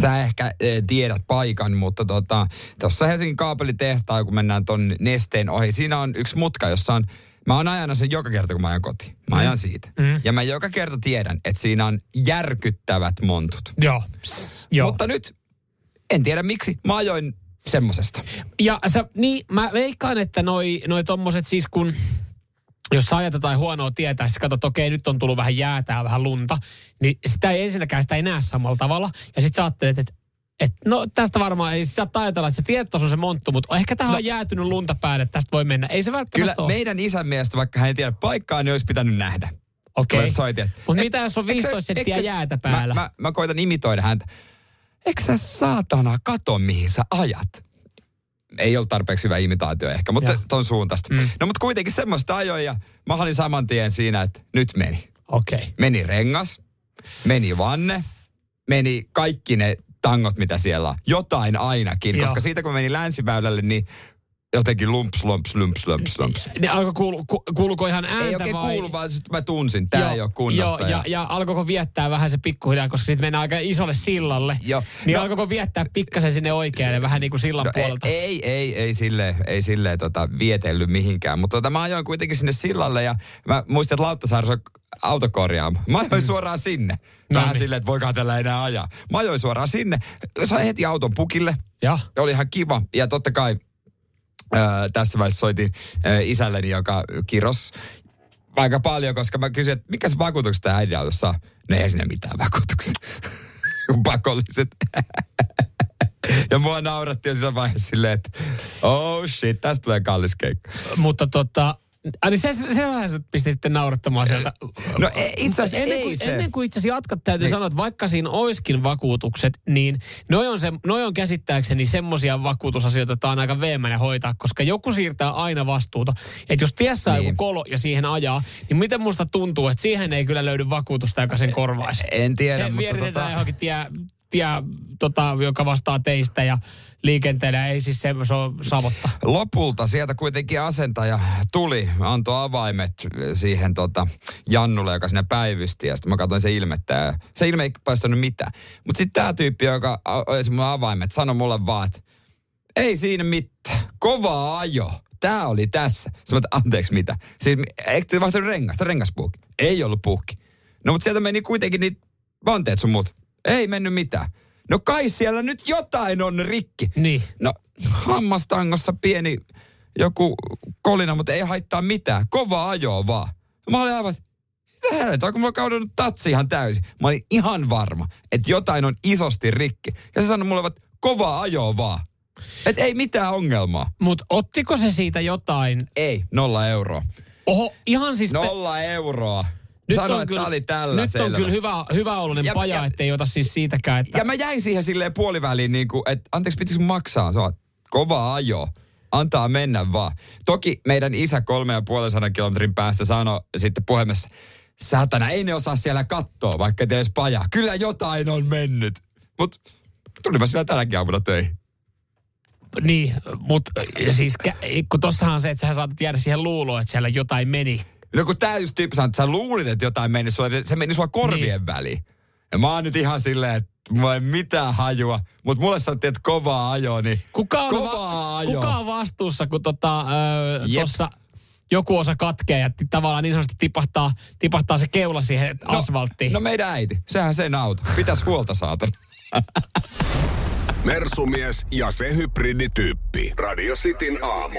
Speaker 2: Sä ehkä e, tiedät paikan, mutta tota, tuossa Helsingin kaapelitehtaan, kun mennään ton nesteen ohi, siinä on yksi mutka, jossa on, mä oon ajanut sen joka kerta, kun mä ajan kotiin. Mä ajan
Speaker 3: Mm.
Speaker 2: siitä.
Speaker 3: Mm.
Speaker 2: Ja mä joka kerta tiedän, että siinä on järkyttävät montut.
Speaker 3: Joo. Joo.
Speaker 2: Mutta nyt, en tiedä miksi, mä ajoin semmosesta.
Speaker 3: Ja sä, niin, mä veikkaan, että noi, noi tommoset siis kun, jos sä ajat jotain huonoa tietää, siis katsot, okei, nyt on tullut vähän jäätä ja vähän lunta, niin sitä ei ensinnäkään sitä ei näe samalla tavalla. Ja sit sä ajattelet, että Et, no tästä varmaan ei saa ajatella, että se tietoisuus on se monttu, mutta ehkä tähän no. on jäätynyt lunta päälle, että tästä voi mennä. Ei se
Speaker 2: Kyllä
Speaker 3: välttämättä ole.
Speaker 2: meidän isän mielestä, vaikka hän ei tiedä paikkaa, niin olisi pitänyt nähdä.
Speaker 3: Okei.
Speaker 2: Että-
Speaker 3: Mutta mitä jos on
Speaker 2: eikö sä-
Speaker 3: 15 senttiä
Speaker 2: sä-
Speaker 3: jäätä päällä?
Speaker 2: Mä, mä, mä koitan imitoida häntä. Eikö sä saatana kato, mihin sä ajat? Ei ollut tarpeeksi hyvä imitaatio ehkä, mutta
Speaker 3: Joo.
Speaker 2: ton suuntaista. Mm. No mutta kuitenkin semmoista ajoin ja mä olin saman tien siinä, että nyt meni.
Speaker 3: Okei. Okay.
Speaker 2: Meni rengas, meni vanne, meni kaikki ne tangot, mitä siellä on. Jotain ainakin,
Speaker 3: Joo.
Speaker 2: koska siitä kun meni länsiväylälle, niin jotenkin lumps, lumps, lumps, lumps, lumps.
Speaker 3: Niin alkoi kuulu, ku, kuuluuko ihan ääntä
Speaker 2: Ei oikein
Speaker 3: vai?
Speaker 2: kuulu, vaan sit mä tunsin, tää
Speaker 3: Joo,
Speaker 2: ei ole kunnossa.
Speaker 3: Joo, ja, ja, alkoiko viettää vähän se pikkuhiljaa, koska sitten mennään aika isolle sillalle.
Speaker 2: Joo.
Speaker 3: Niin
Speaker 2: No-
Speaker 3: alkoiko viettää pikkasen sinne oikealle, vähän niin kuin sillan
Speaker 2: No,
Speaker 3: puolelta?
Speaker 2: ei, ei, ei, ei silleen, ei silleen tota, vietellyt mihinkään. Mutta tota, mä ajoin kuitenkin sinne sillalle ja mä muistin, että Lauttasaaressa on autokorjaamo. Mä ajoin suoraan sinne.
Speaker 3: No
Speaker 2: Vähän
Speaker 3: niin.
Speaker 2: silleen, että voikaan tällä enää ajaa. Mä ajoin suoraan sinne. Sain heti auton pukille.
Speaker 3: Ja.
Speaker 2: Oli ihan kiva. Ja totta kai tässä vaiheessa soitin ää, isälleni, joka kiros aika paljon, koska mä kysyin, että mikä se vakuutukset tämä äidin autossa on? No ei sinne mitään vakuutuksia. Pakolliset. ja mua naurattiin siinä vaiheessa silleen, että oh shit, tästä tulee kallis keikka.
Speaker 3: Mutta tota, Ai niin se, se, se pisti sitten naurattamaan sieltä.
Speaker 2: No ei, itse asiassa
Speaker 3: ennen
Speaker 2: ei
Speaker 3: kuin,
Speaker 2: se.
Speaker 3: Ennen kuin itse asiassa jatkat, täytyy
Speaker 2: Niin.
Speaker 3: sanoa, että vaikka siinä oiskin vakuutukset, niin noi on, se, noi on käsittääkseni semmoisia vakuutusasioita, joita on aika veemäinen hoitaa, koska joku siirtää aina vastuuta. Että jos tiessä on
Speaker 2: Niin.
Speaker 3: joku kolo ja siihen ajaa, niin miten musta tuntuu, että siihen ei kyllä löydy vakuutusta, joka sen korvaisi.
Speaker 2: En tiedä,
Speaker 3: Se
Speaker 2: mutta
Speaker 3: vieritetään
Speaker 2: tota-
Speaker 3: johonkin tie, tie tota, joka vastaa teistä ja liikenteelle. Ei siis se, se on savotta.
Speaker 2: Lopulta sieltä kuitenkin asentaja tuli, antoi avaimet siihen tota Jannulle, joka sinne päivysti. Ja sitten mä katsoin se ilmettä se ilme ei paistanut mitään. Mutta sitten tämä tyyppi, joka olisi mulle avaimet, sanoi mulle vaan, että ei siinä mitään. Kova ajo. Tää oli tässä. Sitten mä, anteeksi mitä? Siis eikö te vaihtanut rengasta, rengaspuukki? Ei ollut puukki. No mutta sieltä meni kuitenkin niitä vanteet sun muut. Ei mennyt mitään. No kai siellä nyt jotain on rikki.
Speaker 3: Niin.
Speaker 2: No hammastangossa pieni joku kolina, mutta ei haittaa mitään. Kova ajo vaan. Mä olin aivan, mitä onko mulla kaudannut tatsi ihan täysin? Mä olin ihan varma, että jotain on isosti rikki. Ja se sanoi mulle, että kova ajo vaan. Että ei mitään ongelmaa.
Speaker 3: Mutta ottiko se siitä jotain?
Speaker 2: Ei, nolla euroa.
Speaker 3: Oho, ihan siis... pe-
Speaker 2: Nolla euroa. Sano, että tää oli tällä
Speaker 3: Nyt
Speaker 2: selvä.
Speaker 3: on kyllä hyvä, hyvä oloinen
Speaker 2: Ja-
Speaker 3: paja,
Speaker 2: ja-
Speaker 3: ettei ota siis siitäkään, että...
Speaker 2: Ja mä jäin siihen silleen puoliväliin, niin kuin, että anteeksi, pitäisikö maksaa? Se on kova ajo. Antaa mennä vaan. Toki meidän isä kolme ja puolen sadan kilometrin päästä sanoi sitten puhelimessa, Satana, ei ne osaa siellä katsoa, vaikka ei edes paja. Kyllä jotain on mennyt. Mutta tulin mä siellä tänäkin aamuna töihin.
Speaker 3: Niin, mutta siis kun tossahan on se, että sä saatat jäädä siihen luuloon, että siellä jotain meni.
Speaker 2: No kun tää just tyyppi sanoi, että sä luulit, että jotain meni sulle, se meni sulla korvien niin. väliin. Ja mä oon nyt ihan silleen, että mulla ei mitään hajua. Mutta mulle sanottiin, että kovaa ajoa, niin
Speaker 3: Kuka on,
Speaker 2: kovaa
Speaker 3: va-
Speaker 2: ajoa.
Speaker 3: kuka on vastuussa, kun tota, ö,
Speaker 2: Jep.
Speaker 3: tossa joku osa katkeaa ja tavallaan niin sanotusti tipahtaa, tipahtaa se keula siihen asfalttiin.
Speaker 2: No meidän äiti, sehän sen auto. Pitäis huolta saatana.
Speaker 1: Mersumies ja se hybridityyppi. Radio Cityn aamu.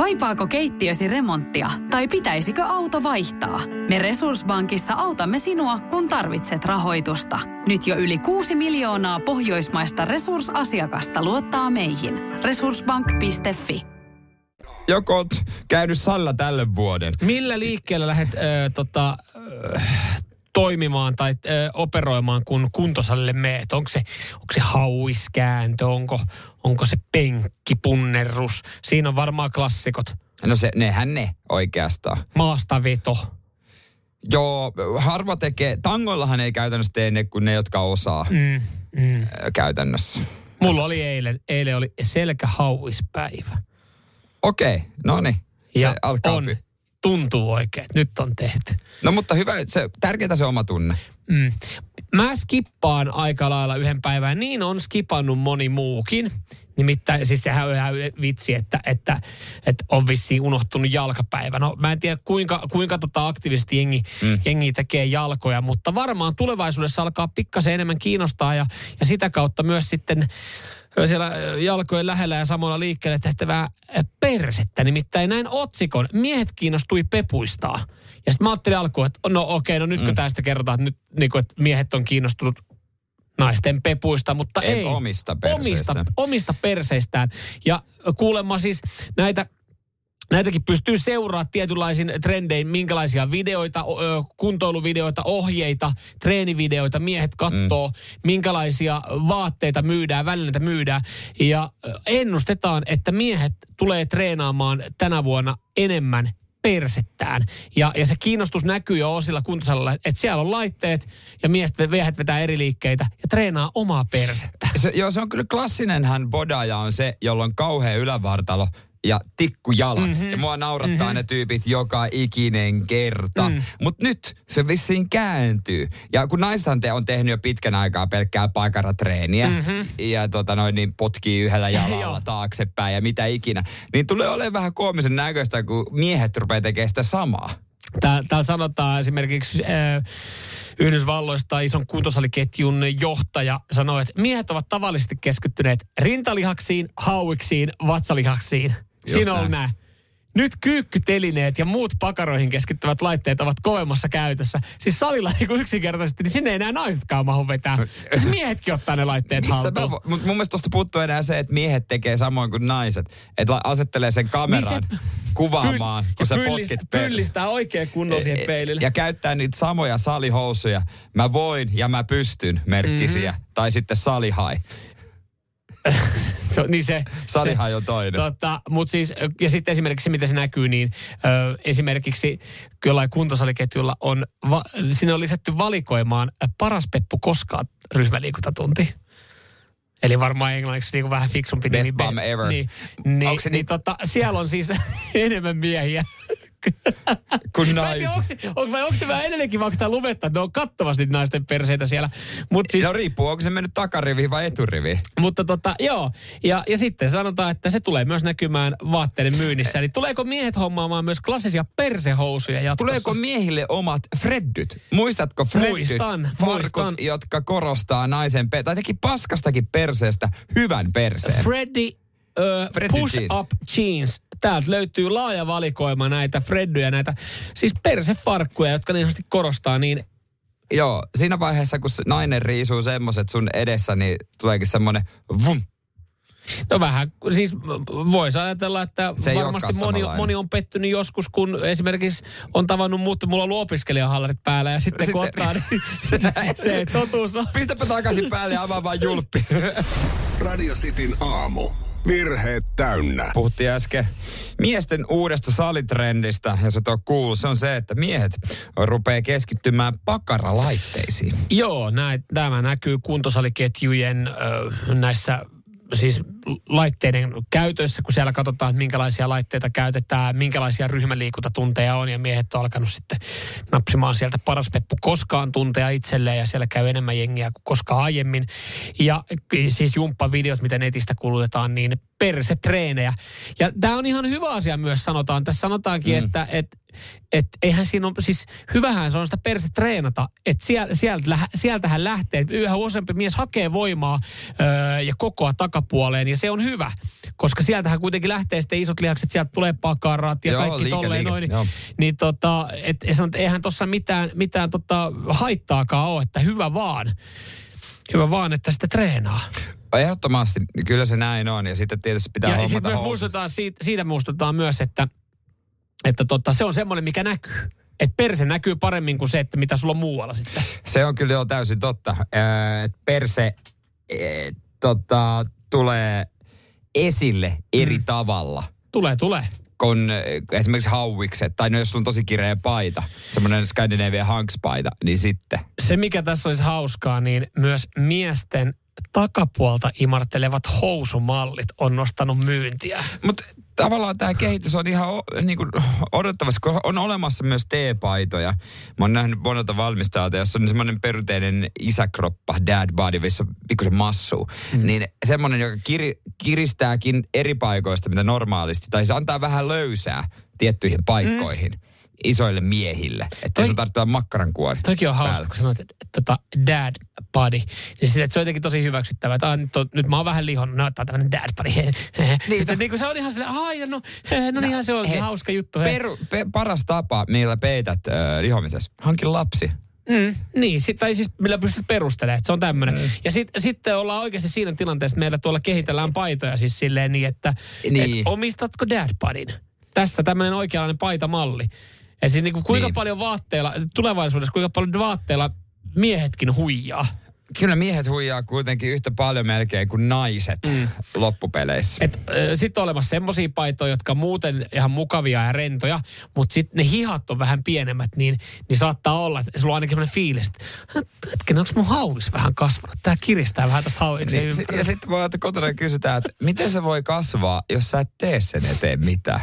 Speaker 10: Kaipaako keittiösi remonttia tai pitäisikö auto vaihtaa? Me Resurssbankissa autamme sinua, kun tarvitset rahoitusta. Nyt jo yli 6 miljoonaa pohjoismaista resursasiakasta luottaa meihin. Resurssbank.fi
Speaker 2: Joko oot käynyt salla tälle vuoden?
Speaker 3: Millä liikkeellä lähdet ö, tota, ö, toimimaan tai ö, operoimaan, kun kuntosalille meet? Onko se, onko se hauiskääntö, onko, onko se penkkipunnerrus? Siinä on varmaan klassikot.
Speaker 2: No se, nehän ne oikeastaan.
Speaker 3: Maastaveto.
Speaker 2: Joo, harva tekee. Tangoillahan ei käytännössä tee ne kuin ne, jotka osaa
Speaker 3: Mm, mm.
Speaker 2: käytännössä.
Speaker 3: Mulla oli eilen, eilen oli selkähauispäivä.
Speaker 2: Okei, okay, no niin. Se
Speaker 3: Ja
Speaker 2: alkaa
Speaker 3: on,
Speaker 2: py-
Speaker 3: tuntuu oikein, että nyt on tehty.
Speaker 2: No mutta hyvä, se, tärkeintä se oma tunne.
Speaker 3: Mm. Mä skippaan aika lailla yhden päivän. Niin on skipannut moni muukin. Nimittäin, siis sehän on ihan vitsi, että, että, että on vissiin unohtunut jalkapäivä. No mä en tiedä kuinka, kuinka tota aktiivisesti jengi, mm. jengi tekee jalkoja, mutta varmaan tulevaisuudessa alkaa pikkasen enemmän kiinnostaa ja, ja sitä kautta myös sitten siellä jalkojen lähellä ja samalla liikkeelle tehtävää persettä. Nimittäin näin otsikon. Miehet kiinnostui pepuistaa. Ja sitten mä ajattelin alkuun, että no okei, no nytkö mm. tästä kerrotaan, että, nyt, niin kuin, että miehet on kiinnostunut naisten pepuista, mutta
Speaker 2: Ei,
Speaker 3: ei.
Speaker 2: omista perseistä.
Speaker 3: Omista, omista perseistään. Ja kuulemma siis näitä Näitäkin pystyy seuraamaan tietynlaisin trendein, minkälaisia videoita, kuntoiluvideoita, ohjeita, treenivideoita miehet katsoo, mm. minkälaisia vaatteita myydään, välineitä myydään. Ja ennustetaan, että miehet tulee treenaamaan tänä vuonna enemmän persettään. Ja, ja se kiinnostus näkyy jo osilla kuntosalilla, että siellä on laitteet ja miehet, miehet vetää eri liikkeitä ja treenaa omaa persettä.
Speaker 2: Se, joo, se on kyllä klassinen hän bodaja on se, jolla on kauhea ylävartalo ja tikkujalat.
Speaker 3: Mhm.
Speaker 2: Mm-hmm. Ja mua naurattaa mm-hmm. ne tyypit joka ikinen kerta. Mm. Mutta nyt se vissiin kääntyy. Ja kun naisethan te on tehnyt jo pitkän aikaa pelkkää paikaratreeniä mm-hmm. ja tota noin, niin potkii yhdellä jalalla taaksepäin ja mitä ikinä, niin tulee olemaan vähän koomisen näköistä, kun miehet rupeaa tekemään sitä samaa.
Speaker 3: Tää, täällä sanotaan esimerkiksi äh, Yhdysvalloista ison kuntosaliketjun johtaja sanoi, että miehet ovat tavallisesti keskittyneet rintalihaksiin, hauiksiin, vatsalihaksiin. Siinä on
Speaker 2: näin.
Speaker 3: nämä. Nyt kyykkytelineet ja muut pakaroihin keskittyvät laitteet ovat kovemmassa käytössä. Siis salilla niin yksinkertaisesti, niin sinne ei enää naisetkaan mahu vetää. Siis miehetkin ottaa ne laitteet
Speaker 2: Missä
Speaker 3: haltuun.
Speaker 2: mä Mut mun mielestä tuosta puuttuu enää se, että miehet tekee samoin kuin naiset. Että asettelee sen kameraan
Speaker 3: Niin
Speaker 2: kuvaamaan,
Speaker 3: Pyl-
Speaker 2: kun sä
Speaker 3: ja pyllistä-
Speaker 2: potkit per-
Speaker 3: Pyllistää oikein kunnolla siihen peilille.
Speaker 2: Ja käyttää niitä samoja salihousuja. Mä voin ja mä pystyn merkkisiä.
Speaker 3: Mhm.
Speaker 2: Tai sitten salihai.
Speaker 3: se, niin se,
Speaker 2: Salihai on toinen.
Speaker 3: Tota, mut siis, ja sitten esimerkiksi se, miten se näkyy, niin ö, esimerkiksi jollain kuntosaliketjulla on, va, sinne on lisätty valikoimaan paras Peppu koskaan ryhmäliikuntatunti. Eli varmaan englanniksi niin kuin vähän fiksumpi
Speaker 2: Best
Speaker 3: nimi.
Speaker 2: bum ever.
Speaker 3: Niin, niin,
Speaker 2: Onko se
Speaker 3: niin
Speaker 2: niin-
Speaker 3: tota, siellä on siis enemmän miehiä.
Speaker 2: Kun
Speaker 3: tiedä, onko, vai onko se vähän edelleenkin, vai onko tämä luvetta, että ne on kattavasti naisten perseitä siellä. Mut siis,
Speaker 2: No riippuu, onko se mennyt takariviin vai eturiviin.
Speaker 3: mutta tota, joo. Ja, ja sitten sanotaan, että se tulee myös näkymään vaatteiden myynnissä. Eli tuleeko miehet hommaamaan myös klassisia persehousuja jatkossa?
Speaker 2: Tuleeko miehille omat freddyt? Muistatko freddyt?
Speaker 3: Muistan,
Speaker 2: Farkut,
Speaker 3: muistan.
Speaker 2: jotka korostaa naisen, pe- tai teki paskastakin perseestä hyvän perseen.
Speaker 3: Freddy ö,
Speaker 2: Freddy
Speaker 3: Push
Speaker 2: jeans.
Speaker 3: Up Jeans. Täältä löytyy laaja valikoima näitä Freddyjä, näitä siis persefarkkuja, jotka niin korostaa niin
Speaker 2: Joo, siinä vaiheessa, kun nainen riisuu semmoset sun edessä, niin tuleekin semmonen vum.
Speaker 3: No vähän, siis voisi ajatella, että
Speaker 2: Se
Speaker 3: varmasti moni, moni on pettynyt joskus, kun esimerkiksi on tavannut mut, mulla on ollut opiskelijahallarit päällä ja sitten, kun
Speaker 2: Sitten-
Speaker 3: ottaa, niin se, se totuus on.
Speaker 2: Pistäpä takaisin päälle ja avaa vaan julppi.
Speaker 1: Radio Cityn aamu. Virheet täynnä.
Speaker 2: Puhuttiin äsken miesten uudesta salitrendistä, ja se on kuullut, se on se, että miehet rupeaa keskittymään pakaralaitteisiin.
Speaker 3: Joo, näin, tämä näkyy kuntosaliketjujen ö, näissä siis laitteiden käytössä, kun siellä katsotaan, että minkälaisia laitteita käytetään, minkälaisia ryhmäliikuntatunteja on, ja miehet on alkanut sitten napsimaan sieltä paras Peppu koskaan tunteja itselleen, ja siellä käy enemmän jengiä kuin koskaan aiemmin. Ja siis jumppavideot, mitä netistä kulutetaan, niin persetreenejä. Ja tämä on ihan hyvä asia myös sanotaan. Tässä sanotaankin, mm. että et, et eihän siinä ole, siis hyvähän se on sitä perse treenata, että sieltä, sieltä, sieltähän lähtee, yhä useampi mies hakee voimaa öö, ja kokoa takapuoleen ja se on hyvä, koska sieltähän kuitenkin lähtee sitten isot lihakset, sieltä tulee pakarat ja
Speaker 2: Joo,
Speaker 3: kaikki
Speaker 2: liike,
Speaker 3: tolleen
Speaker 2: liike,
Speaker 3: noin, niin,
Speaker 2: joo.
Speaker 3: niin tota, et, sanot, eihän tuossa mitään, mitään tota haittaakaan ole, että hyvä vaan. Hyvä vaan, että sitä treenaa.
Speaker 2: Ehdottomasti, kyllä se näin on. Ja sitten tietysti pitää
Speaker 3: ja
Speaker 2: hommata
Speaker 3: sitten myös
Speaker 2: housut.
Speaker 3: muistutetaan siitä, siitä muistutetaan myös, että, että tota, se on semmoinen, mikä näkyy. Että perse näkyy paremmin kuin se, että mitä sulla on muualla sitten.
Speaker 2: Se on kyllä jo täysin totta. Öö, perse e, tota, tulee esille eri mm. tavalla.
Speaker 3: Tulee, tulee.
Speaker 2: Kun ö, esimerkiksi hauikset, tai no jos on tosi kireä paita, semmoinen Scandinavian Hanks-paita, niin sitten.
Speaker 3: Se, mikä tässä olisi hauskaa, niin myös miesten takapuolta imartelevat housumallit on nostanut myyntiä.
Speaker 2: Mutta tavallaan tämä kehitys on ihan o, niin kuin odottavassa, kun on olemassa myös teepaitoja. Mä oon nähnyt monelta valmistajalta, jossa on semmoinen perinteinen isäkroppa, dad body, missä on pikkusen massuu. Mm. Niin semmoinen, joka kiri, kiristääkin eri paikoista, mitä normaalisti, tai se antaa vähän löysää tiettyihin paikkoihin. Mm isoille miehille. Että
Speaker 3: Toi-
Speaker 2: sun tarvitsee makkaran kuori.
Speaker 3: Toki on hauska, kun sanoit, että, että dad body. Niin sille, että se on jotenkin tosi hyväksyttävää. Ah, nyt, on, nyt mä oon vähän lihonnut, no tää on tämmönen dad body. niin, Sitten, niin kuin se on ihan silleen, ai no, no, no niinhän se onkin
Speaker 2: hei,
Speaker 3: hauska juttu. hei.
Speaker 2: Peru, pe, paras tapa, millä peität äh, lihomisessa, hanki lapsi.
Speaker 3: Mm, niin, sit, tai siis millä pystyt perustelemaan, että se on tämmöinen. Mm. Ja sit, sitten ollaan oikeasti siinä tilanteessa, että meillä tuolla kehitellään paitoja siis silleen niin, että
Speaker 2: Niin.
Speaker 3: et omistatko dad bodyn? Tässä tämmöinen oikeanlainen paitamalli. Et siis niinku, kuinka
Speaker 2: Niin.
Speaker 3: paljon vaatteilla, tulevaisuudessa kuinka paljon vaatteilla miehetkin huijaa.
Speaker 2: Kyllä miehet huijaa kuitenkin yhtä paljon melkein kuin naiset mm. loppupeleissä.
Speaker 3: Sitten on olemassa semmoisia paitoja, jotka muuten ihan mukavia ja rentoja, mutta sitten ne hihat on vähän pienemmät, niin, niin saattaa olla, että sulla on ainakin semmoinen fiilis, että hetken, onko mun haulis vähän kasvanut? Tämä kiristää vähän tästä hauliksen
Speaker 2: Niin, ja sitten voi että kotona kysytään, että miten se voi kasvaa, jos sä et tee sen eteen mitään.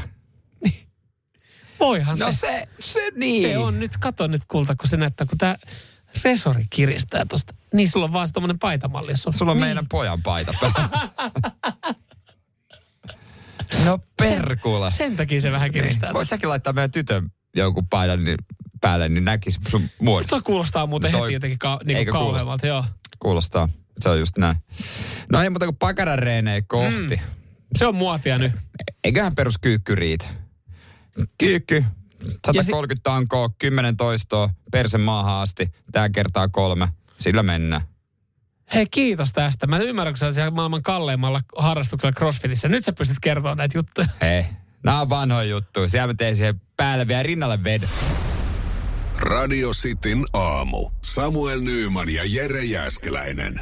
Speaker 3: Voihan
Speaker 2: No
Speaker 3: se.
Speaker 2: se, se niin.
Speaker 3: Se on nyt, kato nyt kulta, kun se näyttää, kun tämä resori kiristää tosta. Niin sulla on vaan se tommonen paitamalli, jos on.
Speaker 2: Sulla on
Speaker 3: niin.
Speaker 2: meidän pojan paita no perkula.
Speaker 3: Sen takia se vähän kiristää.
Speaker 2: Niin. Voit säkin laittaa meidän tytön jonkun paidan niin päälle, niin näkis sun muodon.
Speaker 3: Tuo kuulostaa muuten
Speaker 2: Toi-
Speaker 3: heti jotenkin ka- niinku kauheammalta, joo.
Speaker 2: Kuulostaa. Se on just näin. No ei muuta kuin pakaran reenejä kohti. Mm.
Speaker 3: Se on muotia nyt.
Speaker 2: Eiköhän perus kyykky riitä. Kyykky. 130 tankoa, 10 toistoa, persen maahan asti. Tää kertaa kolme. Sillä mennään.
Speaker 3: Hei, kiitos tästä. Mä ymmärrän, kun sä siellä maailman kalleimmalla harrastuksella CrossFitissä. Nyt sä pystyt kertoa näitä juttuja.
Speaker 2: Hei, nää on vanhoja juttuja. Siellä mä teen siihen päälle vielä rinnalle vedon.
Speaker 1: Radio Cityn aamu. Samuel Nyyman ja Jere Jäskeläinen.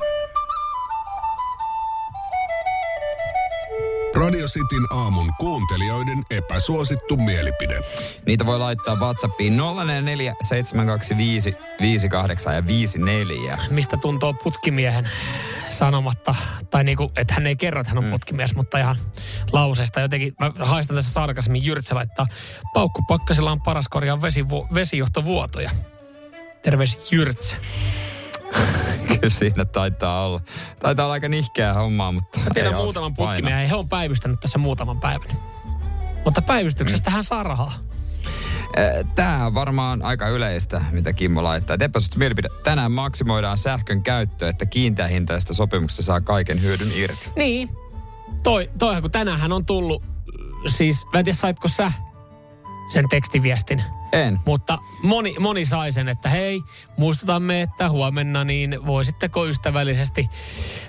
Speaker 1: Radio Cityn aamun kuuntelijoiden epäsuosittu mielipide.
Speaker 2: Niitä voi laittaa WhatsAppiin 044 725 58 ja 54.
Speaker 3: Mistä tuntuu putkimiehen sanomatta, tai niinku, että hän ei kerro, että hän on putkimies, mutta ihan lauseesta jotenkin, mä haistan tässä sarkasmin, Jyrtsä laittaa, paukku pakkasilla on paras korjaa vesivu- vesijohtovuotoja. Terveys Jyrtsä.
Speaker 2: Kyllä siinä taitaa olla. Taitaa olla aika nihkeää hommaa, mutta...
Speaker 3: Mä tiedän
Speaker 2: ei
Speaker 3: muutaman putkimiehen, he on päivystänyt tässä muutaman päivän. Mutta päivystyksestä hän saa rahaa.
Speaker 2: Tämä on varmaan aika yleistä, mitä Kimmo laittaa. Et Epäsuosittu mielipide. Tänään maksimoidaan sähkön käyttöä, että kiinteähintaista sopimuksesta saa kaiken hyödyn irti.
Speaker 3: Niin. Toi, toihan kun tänään on tullut, siis mä en tiedä saitko sä sen tekstiviestin.
Speaker 2: En.
Speaker 3: Mutta moni, moni sai sen, että hei, muistutamme, että huomenna niin voisitteko ystävällisesti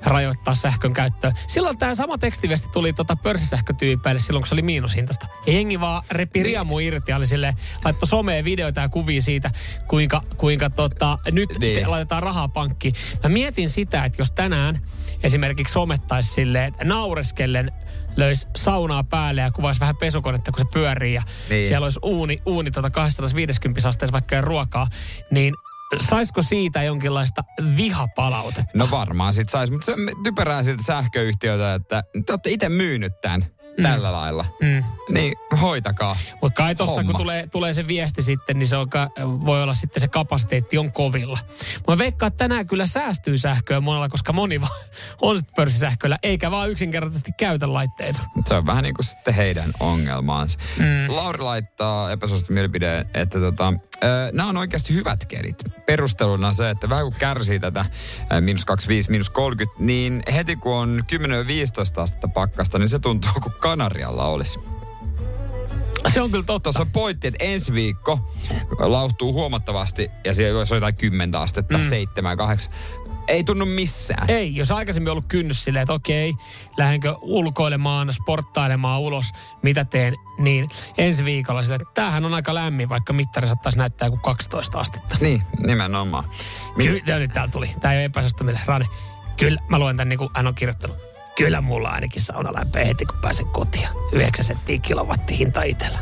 Speaker 3: rajoittaa sähkön käyttöä. Silloin tämä sama tekstiviesti tuli tota pörssisähkötyypeille silloin, kun se oli miinusintasta. Ja jengi vaan repi riamu irti ja oli silleen, laittoi someen videoita ja kuvia siitä, kuinka, kuinka tota, nyt
Speaker 2: Niin.
Speaker 3: te, laitetaan rahaa pankkiin. Mä mietin sitä, että jos tänään esimerkiksi somettaisi silleen, että naureskellen löisi saunaa päälle ja kuvaisi vähän pesukonetta, kun se pyörii ja
Speaker 2: Niin.
Speaker 3: siellä olisi uuni, uuni tota 250 asteessa vaikka ruokaa, niin saisiko siitä jonkinlaista vihapalautetta?
Speaker 2: No varmaan sit sais, mutta se typerää siltä sähköyhtiötä, että te olette itse myynyt tämän tällä lailla.
Speaker 3: Mm.
Speaker 2: Niin hoitakaa.
Speaker 3: Mutta kai tossa,
Speaker 2: homma.
Speaker 3: kun tulee, tulee se viesti sitten, niin se on, voi olla sitten se kapasiteetti on kovilla. Mä veikkaan, että tänään kyllä säästyy sähköä monella, koska moni on sitten pörssisähköllä, eikä vaan yksinkertaisesti käytä laitteita.
Speaker 2: Se on vähän niin kuin sitten heidän ongelmaansa. Mm. Lauri laittaa epäsuosittu mielipide, että tota, nämä on oikeasti hyvät kelit. Perusteluna se, että vähän kun kärsii tätä miinus 25, miinus 30, niin heti kun on 10-15 astetta pakkasta, niin se tuntuu kuin Kanarialla olisi.
Speaker 3: Se on kyllä totta.
Speaker 2: Tuossa on pointti, että ensi viikko lauhtuu huomattavasti ja siellä jos on jotain 10 astetta, mm. 7, 8. Ei tunnu missään.
Speaker 3: Ei, jos aikaisemmin ollut kynnys silleen, että okei, lähdenkö ulkoilemaan, sporttailemaan ulos, mitä teen, niin ensi viikolla silleen, että tämähän on aika lämmin, vaikka mittari saattaisi näyttää kuin 12 astetta.
Speaker 2: Niin, nimenomaan.
Speaker 3: Kyllä, ja nyt täällä tuli. Tämä ei ole epäsuosittu Rane. Kyllä, mä luen tämän niin kuin hän on kirjoittanut. Kyllä mulla ainakin sauna lämpöä heti, kun pääsen kotiin. 9 senttiä kilowatti hinta itsellä.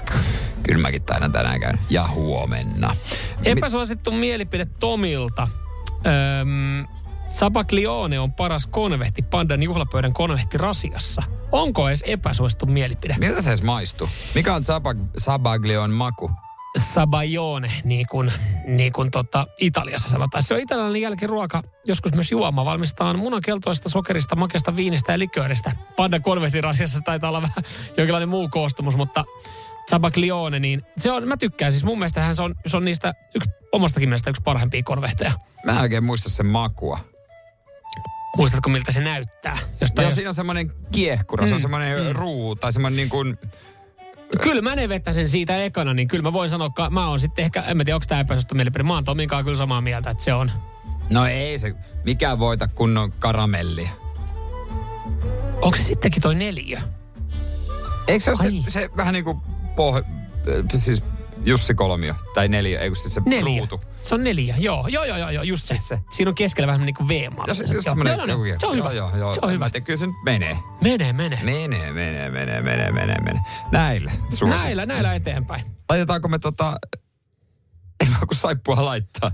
Speaker 2: Kyllä mäkin taidan tänään käyn. Ja huomenna.
Speaker 3: Epäsuosittu mielipide Tomilta. Öm, Sabaglione on paras konvehti pandan juhlapöydän konvehti rasiassa. Onko edes epäsuosittu mielipide?
Speaker 2: Miltä se edes maistuu? Mikä on sabag- sabaglion maku?
Speaker 3: Sabaglione, niin kuin, niin kuin tota, Italiassa sanotaan. Se on italialainen jälkiruoka, joskus myös juoma. Valmistetaan munakeltoista, sokerista, makeasta viinistä ja likööristä. Panda konvehtirasiassa taitaa olla vähän jonkinlainen muu koostumus, mutta Sabaglione, niin se on, mä tykkään siis. Mun mielestä se on, se on niistä yksi, omastakin mielestä yksi parhaimpia konvehteja.
Speaker 2: Mä en oikein muista sen makua.
Speaker 3: Muistatko miltä se näyttää? Jostain, jos...
Speaker 2: siinä on semmoinen kiehkura, mm. se on
Speaker 3: Mm,
Speaker 2: semmoinen
Speaker 3: mm.
Speaker 2: ruu tai semmoinen niin kuin...
Speaker 3: Kyllä mä ne vettäisin siitä ekana, niin kyllä mä voin sanoa, että mä oon sitten ehkä, en mä tiedä, onko tämä epäsuosittu mielipide. Mä oon Tomin kyllä samaa mieltä, että se on.
Speaker 2: No ei se mikään voita kunnon karamellia.
Speaker 3: Onko se sittenkin toi neljä?
Speaker 2: Eikö se ole
Speaker 3: Ai.
Speaker 2: se, se vähän niin kuin poh... siis Jussi Kolmio, tai neljä, ei kun siis se
Speaker 3: Neljä.
Speaker 2: ruutu.
Speaker 3: Se on neljä, joo. Joo, joo, joo, joo just se. se. Siinä on keskellä vähän niin kuin V-malli.
Speaker 2: Jos
Speaker 3: Joo,
Speaker 2: semmoinen
Speaker 3: joo,
Speaker 2: joku
Speaker 3: joo, se on hyvä.
Speaker 2: Joo, joo,
Speaker 3: Se on hyvä.
Speaker 2: Mä tiedän, kyllä se nyt menee.
Speaker 3: Menee, menee.
Speaker 2: Menee, menee, menee, menee, menee, menee. Näillä. suosittu.
Speaker 3: Näillä, näillä eteenpäin.
Speaker 2: Laitetaanko me tota... Ei vaan kun saippua laittaa.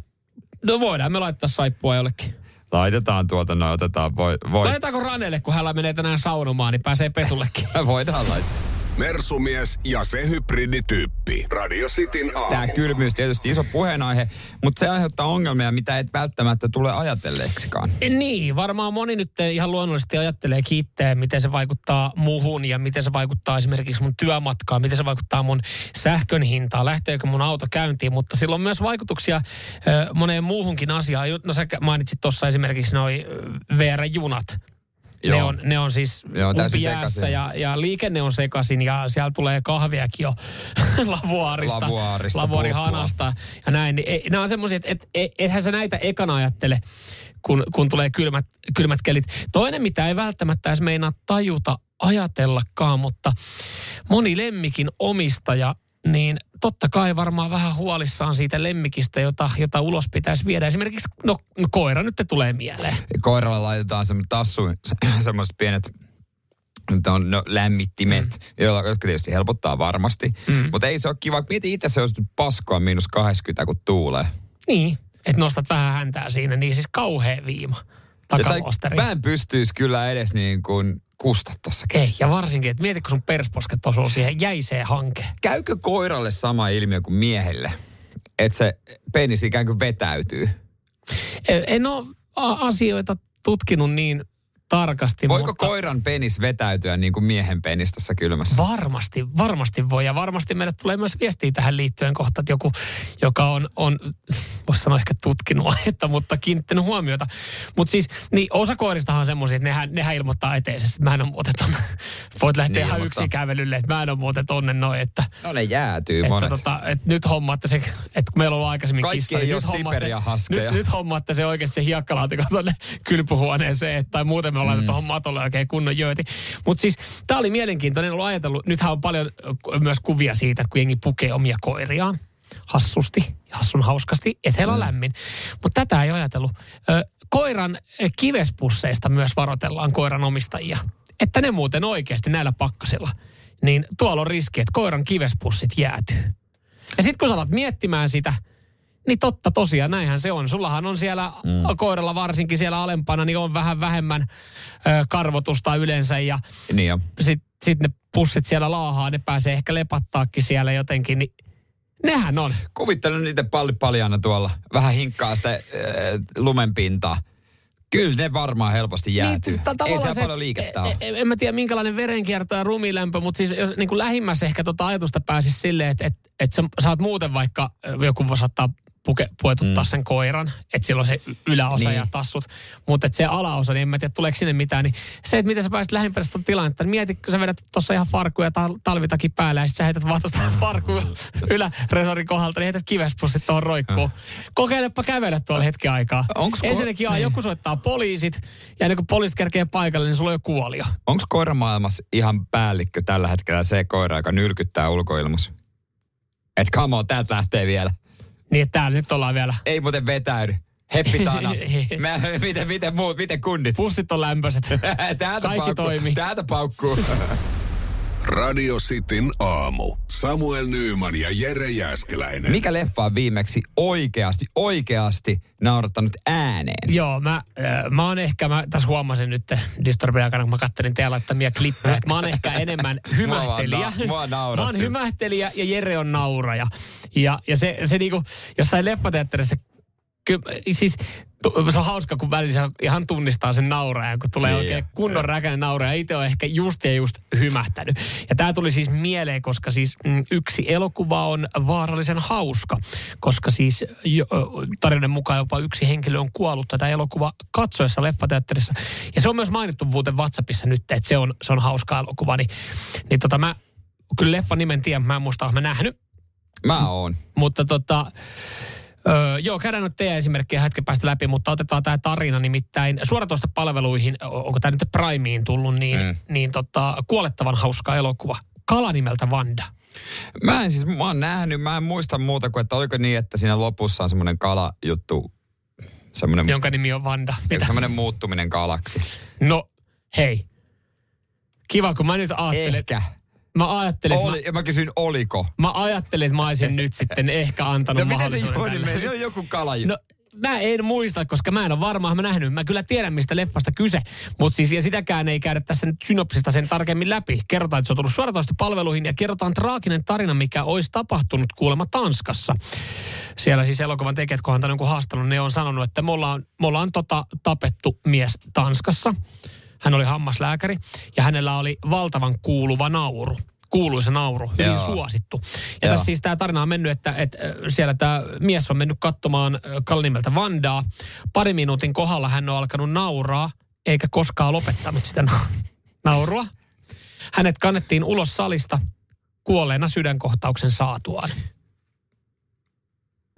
Speaker 3: No voidaan me laittaa saippua jollekin.
Speaker 2: Laitetaan tuota, no otetaan, voi, voi.
Speaker 3: Laitetaanko Ranelle, kun hän menee tänään saunomaan, niin pääsee pesullekin.
Speaker 2: Voidaan laittaa.
Speaker 1: Mersumies ja se hybridityyppi. Radio Cityn aamu.
Speaker 2: Tämä kylmyys tietysti iso puheenaihe, mutta se aiheuttaa ongelmia, mitä et välttämättä tule ajatelleeksikaan.
Speaker 3: Niin, varmaan moni nyt ihan luonnollisesti ajattelee kiittää, miten se vaikuttaa muhun ja miten se vaikuttaa esimerkiksi mun työmatkaan, miten se vaikuttaa mun sähkön hintaan, lähteekö mun auto käyntiin, mutta sillä on myös vaikutuksia moneen muuhunkin asiaan. No sä mainitsit tuossa esimerkiksi noi ö, VR-junat. Ne
Speaker 2: Joo.
Speaker 3: on, ne on siis
Speaker 2: Joo, sekaisin.
Speaker 3: ja, ja liikenne on sekaisin ja siellä tulee kahviakin jo lavuaarista,
Speaker 2: Lavuaarista
Speaker 3: lavuaarihanasta ja näin. Niin, ei, nämä on semmoisia, että et, et, ethän sä näitä ekana ajattele, kun, kun tulee kylmät, kylmät kelit. Toinen, mitä ei välttämättä edes meinaa tajuta ajatellakaan, mutta moni lemmikin omistaja, niin totta kai varmaan vähän huolissaan siitä lemmikistä, jota, jota ulos pitäisi viedä. Esimerkiksi, no koira nyt tulee mieleen.
Speaker 2: Koiralle laitetaan semmoinen tassu, semmoiset pienet on no, lämmittimet, mm. joilla, jotka tietysti helpottaa varmasti. Mm. Mutta ei se ole kiva. Mieti itse se olisi paskoa miinus 80, kun tuulee.
Speaker 3: Niin, että nostat vähän häntää siinä, niin siis kauhea viima takaluosteri.
Speaker 2: Mä en pystyisi kyllä edes niin kuin kusta tossa
Speaker 3: Ei, ja varsinkin, että mieti, kun sun persposket osuu siihen jäiseen hankeen.
Speaker 2: Käykö koiralle sama ilmiö kuin miehelle? Että se penis ikään kuin vetäytyy.
Speaker 3: En- En ole asioita tutkinut niin tarkasti,
Speaker 2: Voiko
Speaker 3: mutta
Speaker 2: koiran penis vetäytyä niin kuin miehen penis tuossa kylmässä?
Speaker 3: varmasti, varmasti voi. Ja varmasti meille tulee myös viestiä tähän liittyen kohta, että joku, joka on, on voisi sanoa ehkä tutkinut aihetta, mutta kiinnittänyt huomiota. Mutta siis, niin osa koiristahan on semmoisia, että nehän, nehän ilmoittaa eteisesti, että mä en ole muuten tonne. Voit lähteä
Speaker 2: Niin
Speaker 3: ihan
Speaker 2: ilmoittaa.
Speaker 3: yksin kävelylle, että mä en ole muuten tonne noin, että
Speaker 2: No ne jäätyy
Speaker 3: että,
Speaker 2: monet.
Speaker 3: tota, että nyt hommaatte se, että kun meillä on ollut aikaisemmin
Speaker 2: Kaikki
Speaker 3: kissa, niin nyt hommaatte, nyt, nyt hommaatte se oikeasti se hiekkalaatikko tuonne kylpyhuoneeseen, että- tai muuten me ollaan mm. tuohon matolle oikein kunnon jööti. Mutta siis tämä oli mielenkiintoinen, ollut ajatellut, nythän on paljon ö, myös kuvia siitä, että kun jengi pukee omia koiriaan hassusti, ja hassun hauskasti, että heillä on
Speaker 2: Mm.
Speaker 3: lämmin. Mutta tätä ei ajatellut. Koiran kivespusseista myös varoitellaan koiran omistajia. Että ne muuten oikeasti näillä pakkasilla, niin tuolla on riski, että koiran kivespussit jäätyy. Ja sitten kun sä alat miettimään sitä, niin totta tosiaan, näinhän se on. Sullahan on siellä mm. koiralla varsinkin siellä alempana, niin on vähän vähemmän ö, karvotusta yleensä ja
Speaker 2: Niin
Speaker 3: sitten sit ne pussit siellä laahaa, ne pääsee ehkä lepattaakin siellä jotenkin, niin nehän on.
Speaker 2: Kuvittelen niitä palli paljana tuolla. Vähän hinkkaa sitä äh, lumenpintaa. Kyllä ne varmaan helposti jäätyy.
Speaker 3: Niin, siis ta-
Speaker 2: Ei siellä
Speaker 3: se-
Speaker 2: paljon liikettä ole.
Speaker 3: En, en mä tiedä minkälainen verenkierto ja rumilämpö, mutta siis jos niin kuin lähimmässä ehkä tota ajatusta pääsisi silleen, että et, et sä saat muuten vaikka, joku saattaa puke, puetuttaa mm. sen koiran, että sillä on se yläosa
Speaker 2: Niin.
Speaker 3: ja tassut, mutta se alaosa, niin en mä tiedä tuleeko sinne mitään, niin se, että miten sä pääsit lähimpänä sitä tilannetta, niin mieti, kun sä vedät tuossa ihan farkkuja ja tal- talvitakin päälle ja sitten sä heität vaan tuosta farkkuun yläresorin kohdalta, niin heität kivespussit tuohon roikkuun. Kokeilepa kävellä tuolla hetki aikaa.
Speaker 2: Onks ko-
Speaker 3: Ensinnäkin niin. joku soittaa poliisit ja ennen kuin poliisit kerkee paikalle, niin sulla on jo kuolio.
Speaker 2: Onko koiramaailmassa ihan päällikkö tällä hetkellä se koira, joka nylkyttää ulkoilmassa? Et come on, täältä lähtee vielä.
Speaker 3: Niin, että täällä nyt ollaan vielä.
Speaker 2: Ei muuten vetäydy. Heppi tanas. Mä, miten, miten muut, miten kundit?
Speaker 3: Pussit on lämpöiset.
Speaker 2: täältä
Speaker 3: Kaikki
Speaker 2: paukkuu,
Speaker 3: toimii.
Speaker 2: Täältä paukkuu.
Speaker 1: Radio Cityn aamu. Samuel Nyyman ja Jere Jäskeläinen.
Speaker 2: Mikä leffa on viimeksi oikeasti, oikeasti naurattanut ääneen?
Speaker 3: Joo, mä, äh, mä oon ehkä, mä tässä huomasin nyt Disturbin aikana, kun mä kattelin teidän laittamia klippejä, että mä oon ehkä enemmän hymähtelijä.
Speaker 2: Mua, mua
Speaker 3: mä oon hymähtelijä ja Jere on nauraja. Ja, ja se, se niinku, jossain leffateatterissa, kyllä, siis se on hauska, kun välissä ihan tunnistaa sen naurajan, kun tulee
Speaker 2: Niin.
Speaker 3: oikein kunnon räkäinen nauraja. Itse on ehkä just ja just hymähtänyt. Ja tämä tuli siis mieleen, koska siis mm, yksi elokuva on vaarallisen hauska, koska siis tarinan mukaan jopa yksi henkilö on kuollut tätä elokuva katsoessa leffateatterissa. Ja se on myös mainittu muuten WhatsAppissa nyt, että se on, se on hauska elokuva. Niin, niin tota mä, kyllä leffan nimen tiedän, mä en muista, mä nähnyt.
Speaker 2: Mä oon.
Speaker 3: Mutta tota, Öö, joo, käydään nyt teidän esimerkkejä hetken päästä läpi, mutta otetaan tämä tarina nimittäin suoratoista palveluihin, onko tämä nyt Primeen tullut, niin, mm. niin tota, kuolettavan hauska elokuva. Kala nimeltä Vanda.
Speaker 2: Mä en siis, mä oon nähnyt, mä en muista muuta kuin, että oliko niin, että siinä lopussa on semmoinen kalajuttu, semmoinen,
Speaker 3: Jonka nimi on Vanda. Mitä?
Speaker 2: semmoinen muuttuminen kalaksi.
Speaker 3: No, hei. Kiva, kun mä nyt ajattelen.
Speaker 2: Ehkä.
Speaker 3: Mä ajattelin, että
Speaker 2: Oli,
Speaker 3: mä,
Speaker 2: ja mä kysyin, oliko?
Speaker 3: mä ajattelin, että mä olisin nyt sitten ehkä antanut
Speaker 2: No miten se
Speaker 3: mahdollisuuden
Speaker 2: juoni meni? Se on joku kalajuttu.
Speaker 3: No, mä en muista, koska mä en ole varmaan mä nähnyt. Mä kyllä tiedän, mistä leffasta kyse. Mutta siis, ja sitäkään ei käydä tässä nyt synopsista sen tarkemmin läpi. Kerrotaan, että se on tullut suoratoista palveluihin ja kerrotaan traaginen tarina, mikä olisi tapahtunut kuulemma Tanskassa. Siellä siis elokuvan tekijät, kun on jonkun haastanut, ne on sanonut, että me ollaan, me ollaan tota, tapettu mies Tanskassa. Hän oli hammaslääkäri ja hänellä oli valtavan kuuluva nauru kuuluisa nauru, hyvin
Speaker 2: Joo.
Speaker 3: suosittu. Ja
Speaker 2: Joo.
Speaker 3: tässä siis tämä tarina on mennyt, että, että äh, siellä tämä mies on mennyt katsomaan äh, Kalle nimeltä Vandaa. Pari minuutin kohdalla hän on alkanut nauraa, eikä koskaan lopettanut sitä na- naurua. Hänet kannettiin ulos salista kuolleena sydänkohtauksen saatuaan.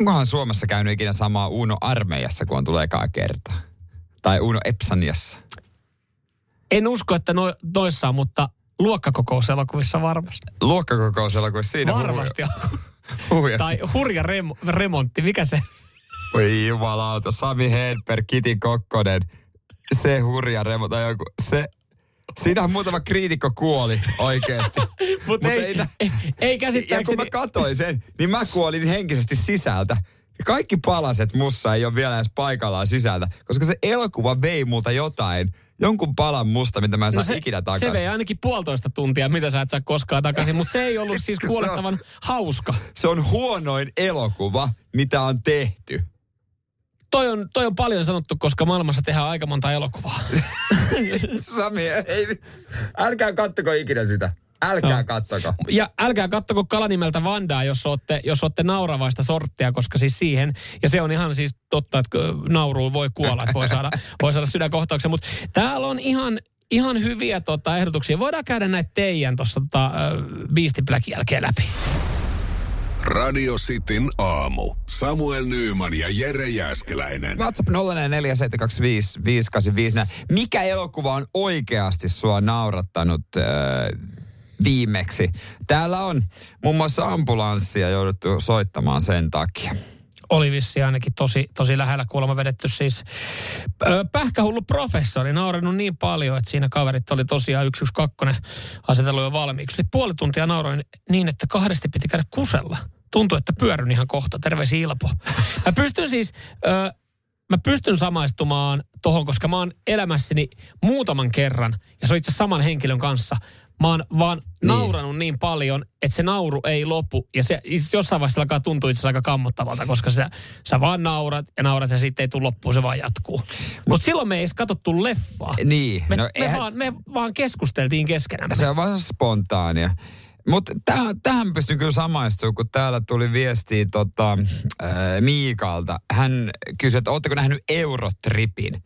Speaker 2: Onkohan Suomessa käynyt ikinä samaa Uno armeijassa, kun on tulee ekaa kertaa? Tai Uno Epsaniassa?
Speaker 3: En usko, että no, noissa, mutta luokkakokouselokuvissa varmasti.
Speaker 2: Luokkakokouselokuvissa siinä
Speaker 3: Varmasti on.
Speaker 2: Huuja.
Speaker 3: Tai hurja rem- remontti, mikä se?
Speaker 2: Voi jumalauta, Sami Hedberg, Kiti Kokkonen, se hurja remo tai joku, se... Siinähän muutama kriitikko kuoli oikeasti.
Speaker 3: Mut ei-
Speaker 2: nä-
Speaker 3: ei- ei
Speaker 2: Ja kun mä katsoin sen, niin mä kuolin henkisesti sisältä. Kaikki palaset mussa ei ole vielä edes paikallaan sisältä, koska se elokuva vei multa jotain, jonkun palan musta, mitä mä en saa
Speaker 3: No se,
Speaker 2: ikinä
Speaker 3: se
Speaker 2: takaisin.
Speaker 3: vei ainakin puolitoista tuntia, mitä sä et saa koskaan takaisin, mutta se ei ollut siis
Speaker 2: Se
Speaker 3: kuolettavan hauska.
Speaker 2: Se on huonoin elokuva, mitä on tehty.
Speaker 3: Toi on, toi on paljon sanottu, koska maailmassa tehdään aika monta elokuvaa.
Speaker 2: Sami, ei, älkää kattoko ikinä sitä. Älkää
Speaker 3: No.
Speaker 2: kattoko.
Speaker 3: Ja älkää kattoko kalanimeltä Vandaa, jos olette, jos olette nauravaista sorttia, koska siis siihen, ja se on ihan siis totta, että nauruun voi kuolla, että voi saada, voi saada sydänkohtauksen, mutta täällä on ihan, ihan hyviä tota, ehdotuksia. Voidaan käydä näitä teidän tuossa tota, Beastie Black jälkeen läpi.
Speaker 1: Radio Cityn aamu. Samuel Nyyman ja Jere Jäskeläinen.
Speaker 2: WhatsApp 0447255854. Mikä elokuva on oikeasti sua naurattanut äh, viimeksi? Täällä on muun muassa ambulanssia jouduttu soittamaan sen takia.
Speaker 3: oli vissi ainakin tosi, tosi lähellä kuulemma vedetty siis ö, pähkähullu professori, naurannut niin paljon, että siinä kaverit oli tosiaan 112 asetellut jo valmiiksi. Eli puoli tuntia nauroin niin, että kahdesti piti käydä kusella. Tuntui, että pyörryn ihan kohta. Terveisiä Ilpo. Mä pystyn siis, ö, mä pystyn samaistumaan tohon, koska mä oon elämässäni muutaman kerran, ja se on itse saman henkilön kanssa, mä oon vaan niin. nauranut niin paljon, että se nauru ei lopu. Ja se jossain vaiheessa alkaa tuntua itse aika kammottavalta, koska sä, sä vaan naurat ja naurat ja sitten ei tule loppuun, se vaan jatkuu. Mutta silloin me ei edes katsottu leffaa.
Speaker 2: Niin,
Speaker 3: Me,
Speaker 2: no
Speaker 3: me,
Speaker 2: eihän-
Speaker 3: vaan, me vaan keskusteltiin keskenämme.
Speaker 2: Se on vaan spontaania. Mutta tähän, tähän pystyn kyllä samaistumaan, kun täällä tuli viestiä tota, äh, Miikalta. Hän kysyi, että ootteko nähnyt Eurotripin?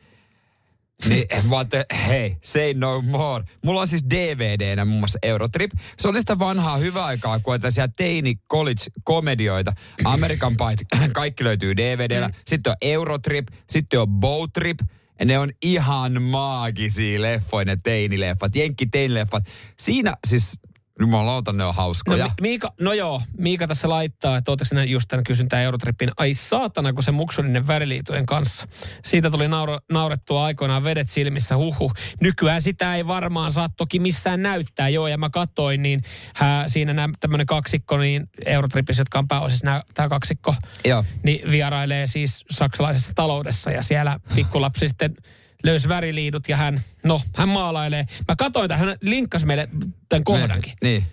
Speaker 2: Niin mä ajattelin, hei, say no more. Mulla on siis DVDnä muun muassa Eurotrip. Se oli sitä vanhaa hyvää aikaa, kun tällaisia teini college-komedioita. American Pie, kaikki löytyy DVDllä. Sitten on Eurotrip, sitten on Boat Trip. Ja ne on ihan maagisia leffoja, ne teinileffat, jenkki teinileffat. Siinä siis Jumalauta, ne on hauskoja.
Speaker 3: No, Mi- Miika, no joo, Miika tässä laittaa, että ootteko sinä just tämän kysyn tämän Eurotripin. Ai saatana, kun se muksuninen väriliitojen kanssa. Siitä tuli nauro, naurettua aikoinaan vedet silmissä, huhu. Nykyään sitä ei varmaan saa toki missään näyttää, joo. Ja mä katsoin, niin hää, siinä nämä tämmöinen kaksikko, niin Eurotripissä, jotka on pääosissa tämä kaksikko,
Speaker 2: Joo.
Speaker 3: niin vierailee siis saksalaisessa taloudessa. Ja siellä pikkulapsi sitten löysi väriliidut ja hän, no, hän maalailee. Mä katsoin, että hän linkkasi meille tämän kohdankin.
Speaker 2: Niin.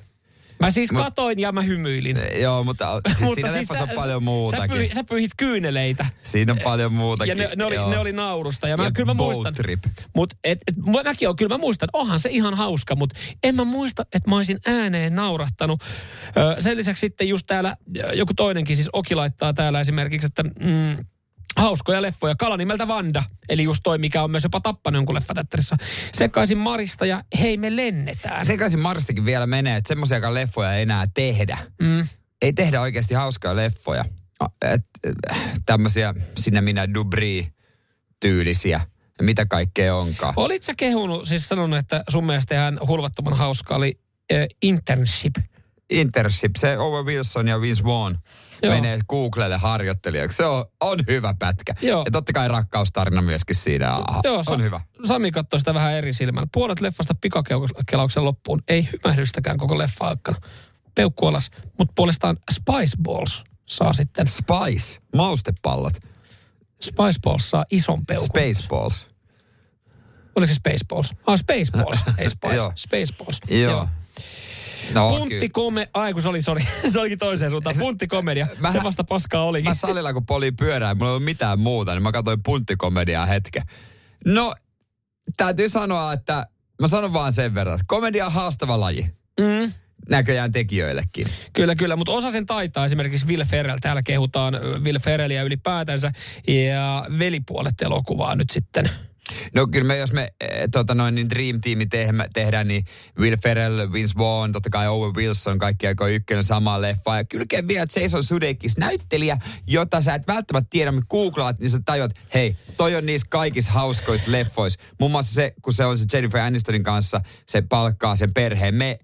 Speaker 3: Mä siis
Speaker 2: Mut-
Speaker 3: katoin ja mä hymyilin.
Speaker 2: Joo, mutta siis siinä leffassa on paljon muutakin.
Speaker 3: Sä, pyyhit, sä pyyhit kyyneleitä.
Speaker 2: Siinä on paljon muutakin.
Speaker 3: Ja ne, ne, oli,
Speaker 2: joo.
Speaker 3: ne oli naurusta. Ja, mä,
Speaker 2: Ja
Speaker 3: kyllä mä muistan.
Speaker 2: trip.
Speaker 3: Mut et, et, mä- mäkin on, kyllä mä muistan, onhan se ihan hauska, mutta en mä muista, että mä olisin ääneen naurahtanut. Ö, sen lisäksi sitten just täällä joku toinenkin, siis Oki laittaa täällä esimerkiksi, että mm, hauskoja leffoja. Kala nimeltä Vanda, eli just toi, mikä on myös jopa tappanut jonkun leffateatterissa. Sekaisin Marista ja hei me lennetään.
Speaker 2: Sekaisin Marstikin vielä menee, että semmoisia leffoja ei enää tehdä.
Speaker 3: Mm.
Speaker 2: Ei tehdä oikeasti hauskoja leffoja. Et, tämmöisiä sinne minä Dubri-tyylisiä. Ja mitä kaikkea onkaan.
Speaker 3: Olit sä kehunut, siis sanonut, että sun mielestä ihan hulvattoman hauska oli äh, internship.
Speaker 2: Internship, se Owen Wilson ja Vince Vaughn
Speaker 3: Joo.
Speaker 2: menee Googlelle harjoittelijaksi. Se on, on hyvä pätkä.
Speaker 3: Joo.
Speaker 2: Ja totta kai rakkaustarina myöskin siinä. Aha,
Speaker 3: Joo,
Speaker 2: on
Speaker 3: Sa-
Speaker 2: hyvä.
Speaker 3: Sami katsoi sitä vähän eri silmällä. Puolet leffasta pikakelauksen loppuun. Ei hymähdystäkään koko leffa aikana. Peukku alas. Mutta puolestaan Spice Balls saa sitten.
Speaker 2: Spice, maustepallot.
Speaker 3: Spice Balls saa ison peukun.
Speaker 2: Spaceballs.
Speaker 3: Oliko se Space Balls? Ah, Space Balls, ei Spice.
Speaker 2: Joo.
Speaker 3: Space Balls.
Speaker 2: Joo. No,
Speaker 3: Puntti kome... Ai kun se oli, sori. se olikin toiseen suuntaan. Puntti komedia.
Speaker 2: Mä-
Speaker 3: se vasta paskaa olikin.
Speaker 2: Mä salilla kun poli pyörää, mulla ei ollut mitään muuta, niin mä katsoin punttikomediaa hetken. No, täytyy sanoa, että mä sanon vaan sen verran, että komedia on haastava laji.
Speaker 3: Mm.
Speaker 2: Näköjään tekijöillekin.
Speaker 3: Kyllä, kyllä, mutta osa sen taitaa esimerkiksi Will Ferrell. Täällä kehutaan Will Ferrellia ylipäätänsä ja velipuolet elokuvaa nyt sitten.
Speaker 2: No kyllä me, jos me eh, tota noin, niin Dream Teami tehdään, tehdään, niin Will Ferrell, Vince Vaughn, totta kai Owen Wilson, kaikki aika ykkönen sama leffa. Ja kylkeen vielä Jason Sudeikis, näyttelijä, jota sä et välttämättä tiedä, mutta googlaat, niin sä tajuat, hei, toi on niissä kaikissa hauskoissa leffoissa. Muun muassa se, kun se on se Jennifer Anistonin kanssa, se palkkaa sen perheen. Me,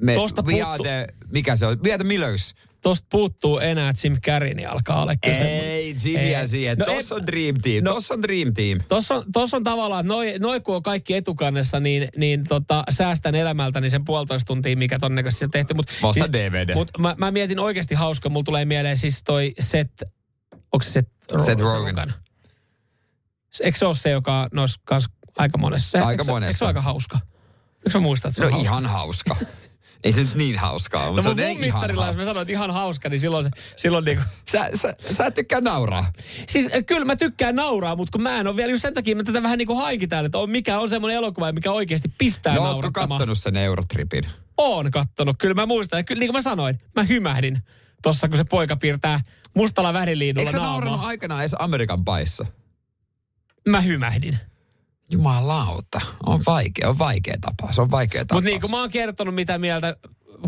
Speaker 2: me
Speaker 3: Tosta puuttu-
Speaker 2: the, mikä se on? We are the Millers.
Speaker 3: Tosta puuttuu enää Jim Carrey, niin alkaa olla kyllä
Speaker 2: Ei, Jimmyä siihen.
Speaker 3: No
Speaker 2: tossa on Dream Team,
Speaker 3: no-
Speaker 2: tossa on Dream Team.
Speaker 3: Tuossa on, tossa on tavallaan, että noi, noi kun on kaikki etukannessa, niin, niin tota, säästän elämältäni sen puolitoista tuntia, mikä todennäköisesti on tehty. Mut,
Speaker 2: Vasta DVD.
Speaker 3: Mutta mä, mä, mietin oikeasti hauska, mulla tulee mieleen siis toi Seth, onko se Seth Rogen?
Speaker 2: Rogen.
Speaker 3: Eikö se ole se, joka noissa aika monessa? Se-
Speaker 2: Aika monessa.
Speaker 3: Eikö se ole aika hauska? Eikö mä muistan, että se
Speaker 2: No
Speaker 3: on hauska?
Speaker 2: ihan hauska. Ei se nyt niin hauskaa,
Speaker 3: No
Speaker 2: mutta
Speaker 3: mun
Speaker 2: se on ihan
Speaker 3: mittarilla, jos mä sanoin, että ihan hauska, niin silloin, se, silloin niinku...
Speaker 2: Sä, sä, sä et tykkää nauraa.
Speaker 3: Siis äh, kyllä mä tykkään nauraa, mutta kun mä en ole vielä just sen takia, mä tätä vähän niin kuin haikitään, että on, mikä on semmoinen elokuva, mikä oikeasti pistää
Speaker 2: No ootko
Speaker 3: naurattamaan.
Speaker 2: kattonut sen Eurotripin?
Speaker 3: Oon kattonut, kyllä mä muistan. Ja kyllä niin kuin mä sanoin, mä hymähdin tossa, kun se poika piirtää mustalla väriliidulla
Speaker 2: Eikö sä
Speaker 3: naamaa.
Speaker 2: aikanaan edes Amerikan paissa?
Speaker 3: Mä hymähdin.
Speaker 2: Jumalauta. On vaikea, on vaikea tapaus, on vaikea tapaus.
Speaker 3: Mutta niin kuin mä oon kertonut mitä mieltä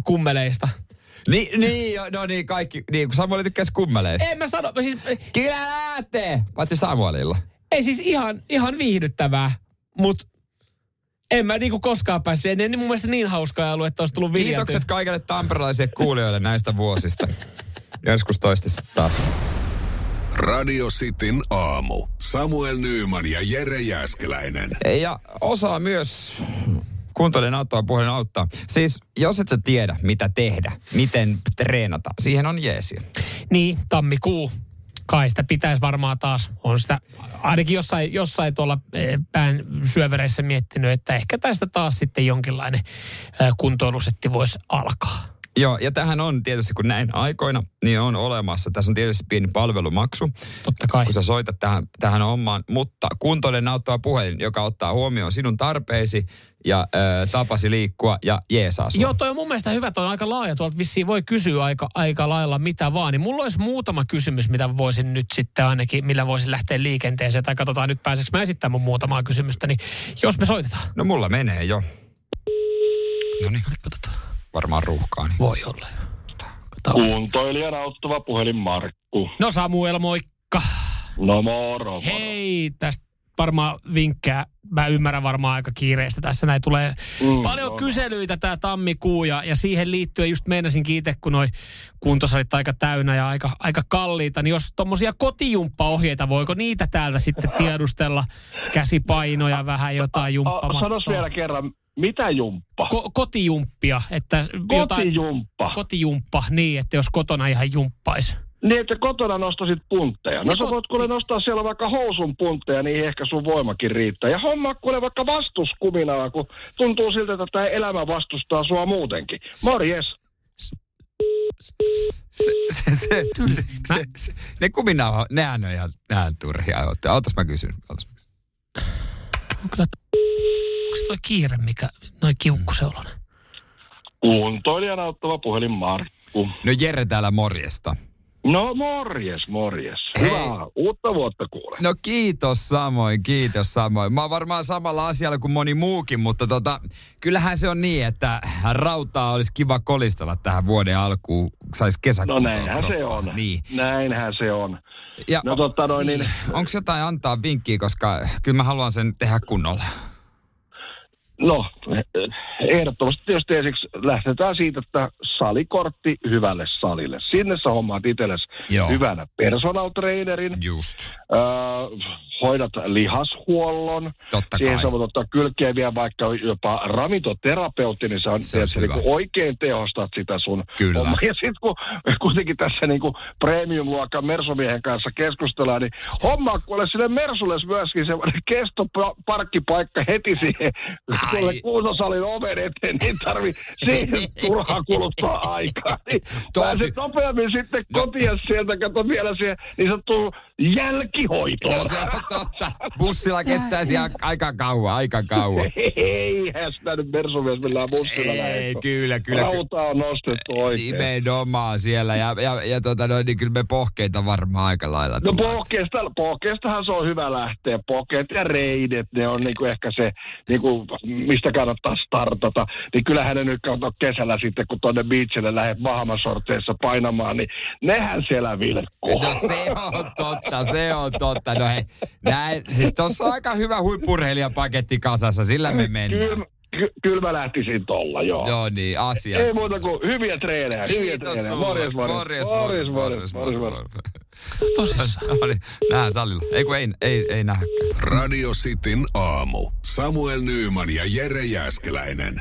Speaker 3: kummeleista.
Speaker 2: Niin, niin, no niin, kaikki, niin, kun Samuel tykkäisi kummeleista.
Speaker 3: En mä sano, siis,
Speaker 2: Kyllä lähtee! Paitsi Samuelilla.
Speaker 3: ei siis ihan, ihan viihdyttävää, mutta en mä niinku koskaan päässyt. En, en mun mielestä niin hauskaa ollut, että olisi tullut viljeltyä.
Speaker 2: Kiitokset kaikille tamperelaisille kuulijoille näistä vuosista. Joskus toista sitten taas.
Speaker 1: Radio Cityn aamu. Samuel Nyyman ja Jere Jäskeläinen.
Speaker 2: Ja osaa myös kuntoinen auttaa puhelin auttaa. Siis jos et sä tiedä, mitä tehdä, miten treenata, siihen on jeesi.
Speaker 3: Niin, tammikuu. Kai sitä pitäisi varmaan taas, on sitä ainakin jossain, jossain tuolla eh, pään syövereissä miettinyt, että ehkä tästä taas sitten jonkinlainen eh, kuntoilusetti voisi alkaa.
Speaker 2: Joo, ja tähän on tietysti, kun näin aikoina, niin on olemassa. Tässä on tietysti pieni palvelumaksu.
Speaker 3: Totta kai.
Speaker 2: Kun sä soitat tähän, tähän hommaan, mutta kuntoinen auttava puhelin, joka ottaa huomioon sinun tarpeesi ja ö, tapasi liikkua ja jeesaa sua.
Speaker 3: Joo, toi on mun mielestä hyvä, toi on aika laaja. Tuolta vissiin voi kysyä aika, aika lailla mitä vaan. Niin mulla olisi muutama kysymys, mitä voisin nyt sitten ainakin, millä voisin lähteä liikenteeseen. Tai katsotaan nyt pääseekö mä esittämään mun muutamaa kysymystä. Niin jos me soitetaan.
Speaker 2: No mulla menee jo.
Speaker 3: No niin, katsotaan.
Speaker 2: Varmaan ruuhkaa. Niin.
Speaker 3: Voi olla.
Speaker 11: Kuntoilijan auttava puhelin Markku.
Speaker 3: No Samuel, moikka.
Speaker 11: No moro, moro.
Speaker 3: Hei, tästä varmaan vinkkejä. Mä ymmärrän varmaan aika kiireistä tässä. Näin tulee
Speaker 11: Mm,
Speaker 3: paljon
Speaker 11: on.
Speaker 3: kyselyitä tämä tammikuu ja, ja siihen liittyen just meinasin itse, kun noi kuntosalit aika täynnä ja aika, aika kalliita, niin jos tuommoisia kotijumppaohjeita, voiko niitä täältä sitten tiedustella? Käsipainoja, vähän jotain jumppamattoa.
Speaker 11: sanos vielä kerran, mitä jumppa?
Speaker 3: Ko- kotijumppia, että jotain...
Speaker 11: Kotijumppa.
Speaker 3: Kotijumppa, niin, että jos kotona ihan jumppaisi.
Speaker 11: Niin, että kotona nostasit puntteja. No
Speaker 3: Niin
Speaker 11: sä voit kuule nostaa siellä vaikka housun puntteja, niin ehkä sun voimakin riittää. Ja homma kuule vaikka vastuskuminaa, kun tuntuu siltä, että tämä elämä vastustaa sua muutenkin. Morjes.
Speaker 2: Se, se, se, se, se, se, ne kuminauha, nehän on ihan, nehän turhia. Ootas mä kysyn. Ootas mä kysyn.
Speaker 3: On kyllä, onko se toi kiire, mikä, noin kiukkuseulonen?
Speaker 11: Kuntoilijan auttava puhelin Markku.
Speaker 2: No Jere täällä morjesta.
Speaker 11: No morjes, morjes. Hyvää uutta vuotta kuule.
Speaker 2: No kiitos samoin, kiitos samoin. Mä oon varmaan samalla asialla kuin moni muukin, mutta tota, kyllähän se on niin, että rautaa olisi kiva kolistella tähän vuoden alkuun. Saisi
Speaker 11: No
Speaker 2: kesäkuntoon
Speaker 11: näinhän se
Speaker 2: kroppaan.
Speaker 11: on.
Speaker 2: Niin.
Speaker 11: Näinhän se on.
Speaker 2: Ja,
Speaker 11: No totta noin, niin-
Speaker 2: Onko jotain antaa vinkkiä, koska kyllä mä haluan sen tehdä kunnolla.
Speaker 11: No, ehdottomasti tietysti ensiksi lähdetään siitä, että salikortti hyvälle salille. Sinne sä hommaat itsellesi
Speaker 2: Joo.
Speaker 11: hyvänä personal trainerin.
Speaker 2: Just.
Speaker 11: Öö, hoidat lihashuollon.
Speaker 2: Totta
Speaker 11: Siihen
Speaker 2: kai.
Speaker 11: sä voit ottaa kylkeen vielä vaikka jopa ravintoterapeutti, niin sä, on,
Speaker 2: Se olisi
Speaker 11: niin oikein tehostat sitä sun
Speaker 2: Kyllä.
Speaker 11: hommaa. Ja sitten kun kuitenkin tässä niin kuin premium-luokan Mersumiehen kanssa keskustellaan, niin hommaa kuule sinne Mersulle myöskin semmoinen kestoparkkipaikka heti siihen tuolle kuntosalin oven eteen, niin tarvi siihen turhaan kuluttaa aikaa. Niin
Speaker 2: Toi-
Speaker 11: pääset nopeammin sitten kotiin sieltä, kato vielä siihen niin sanottuun jälkihoitoon.
Speaker 2: No se on totta. Bussilla kestäisi aika kauan, aika kauan.
Speaker 11: Eihän sitä nyt Mersumies millään bussilla
Speaker 2: Ei, kyllä, kyllä.
Speaker 11: Rauta on nostettu oikein.
Speaker 2: Nimenomaan siellä. Ja, ja, ja tota, no, niin kyllä me pohkeita varmaan aika lailla
Speaker 11: No
Speaker 2: tullaan.
Speaker 11: pohkeesta, pohkeestahan se on hyvä lähteä. Pohkeet ja reidet, ne on niinku ehkä se, niinku, mistä kannattaa startata. Niin kyllähän ne nyt kato kesällä sitten, kun tuonne beachille lähdet Bahamasorteissa painamaan, niin nehän siellä vilkkuu.
Speaker 2: No se on totta, se on totta. No hei, näin, siis tossa on aika hyvä huippurheilijapaketti kasassa, sillä me mennään.
Speaker 11: Kyllä, ky- kyllä mä lähtisin tolla, joo.
Speaker 2: Joo niin, asia.
Speaker 11: Ei muuta kuin hyviä treenejä, hyviä
Speaker 2: Kiitos
Speaker 11: treenejä. Morjes, morjes.
Speaker 2: Morjes,
Speaker 11: Morjes,
Speaker 2: morjes,
Speaker 11: morjes, morjes, morjes.
Speaker 3: Tosissaan.
Speaker 2: No niin, nähdään salilla. Ei kun ei, ei, ei nähdäkään.
Speaker 1: Radio Cityn aamu. Samuel Nyyman ja Jere Jäskeläinen.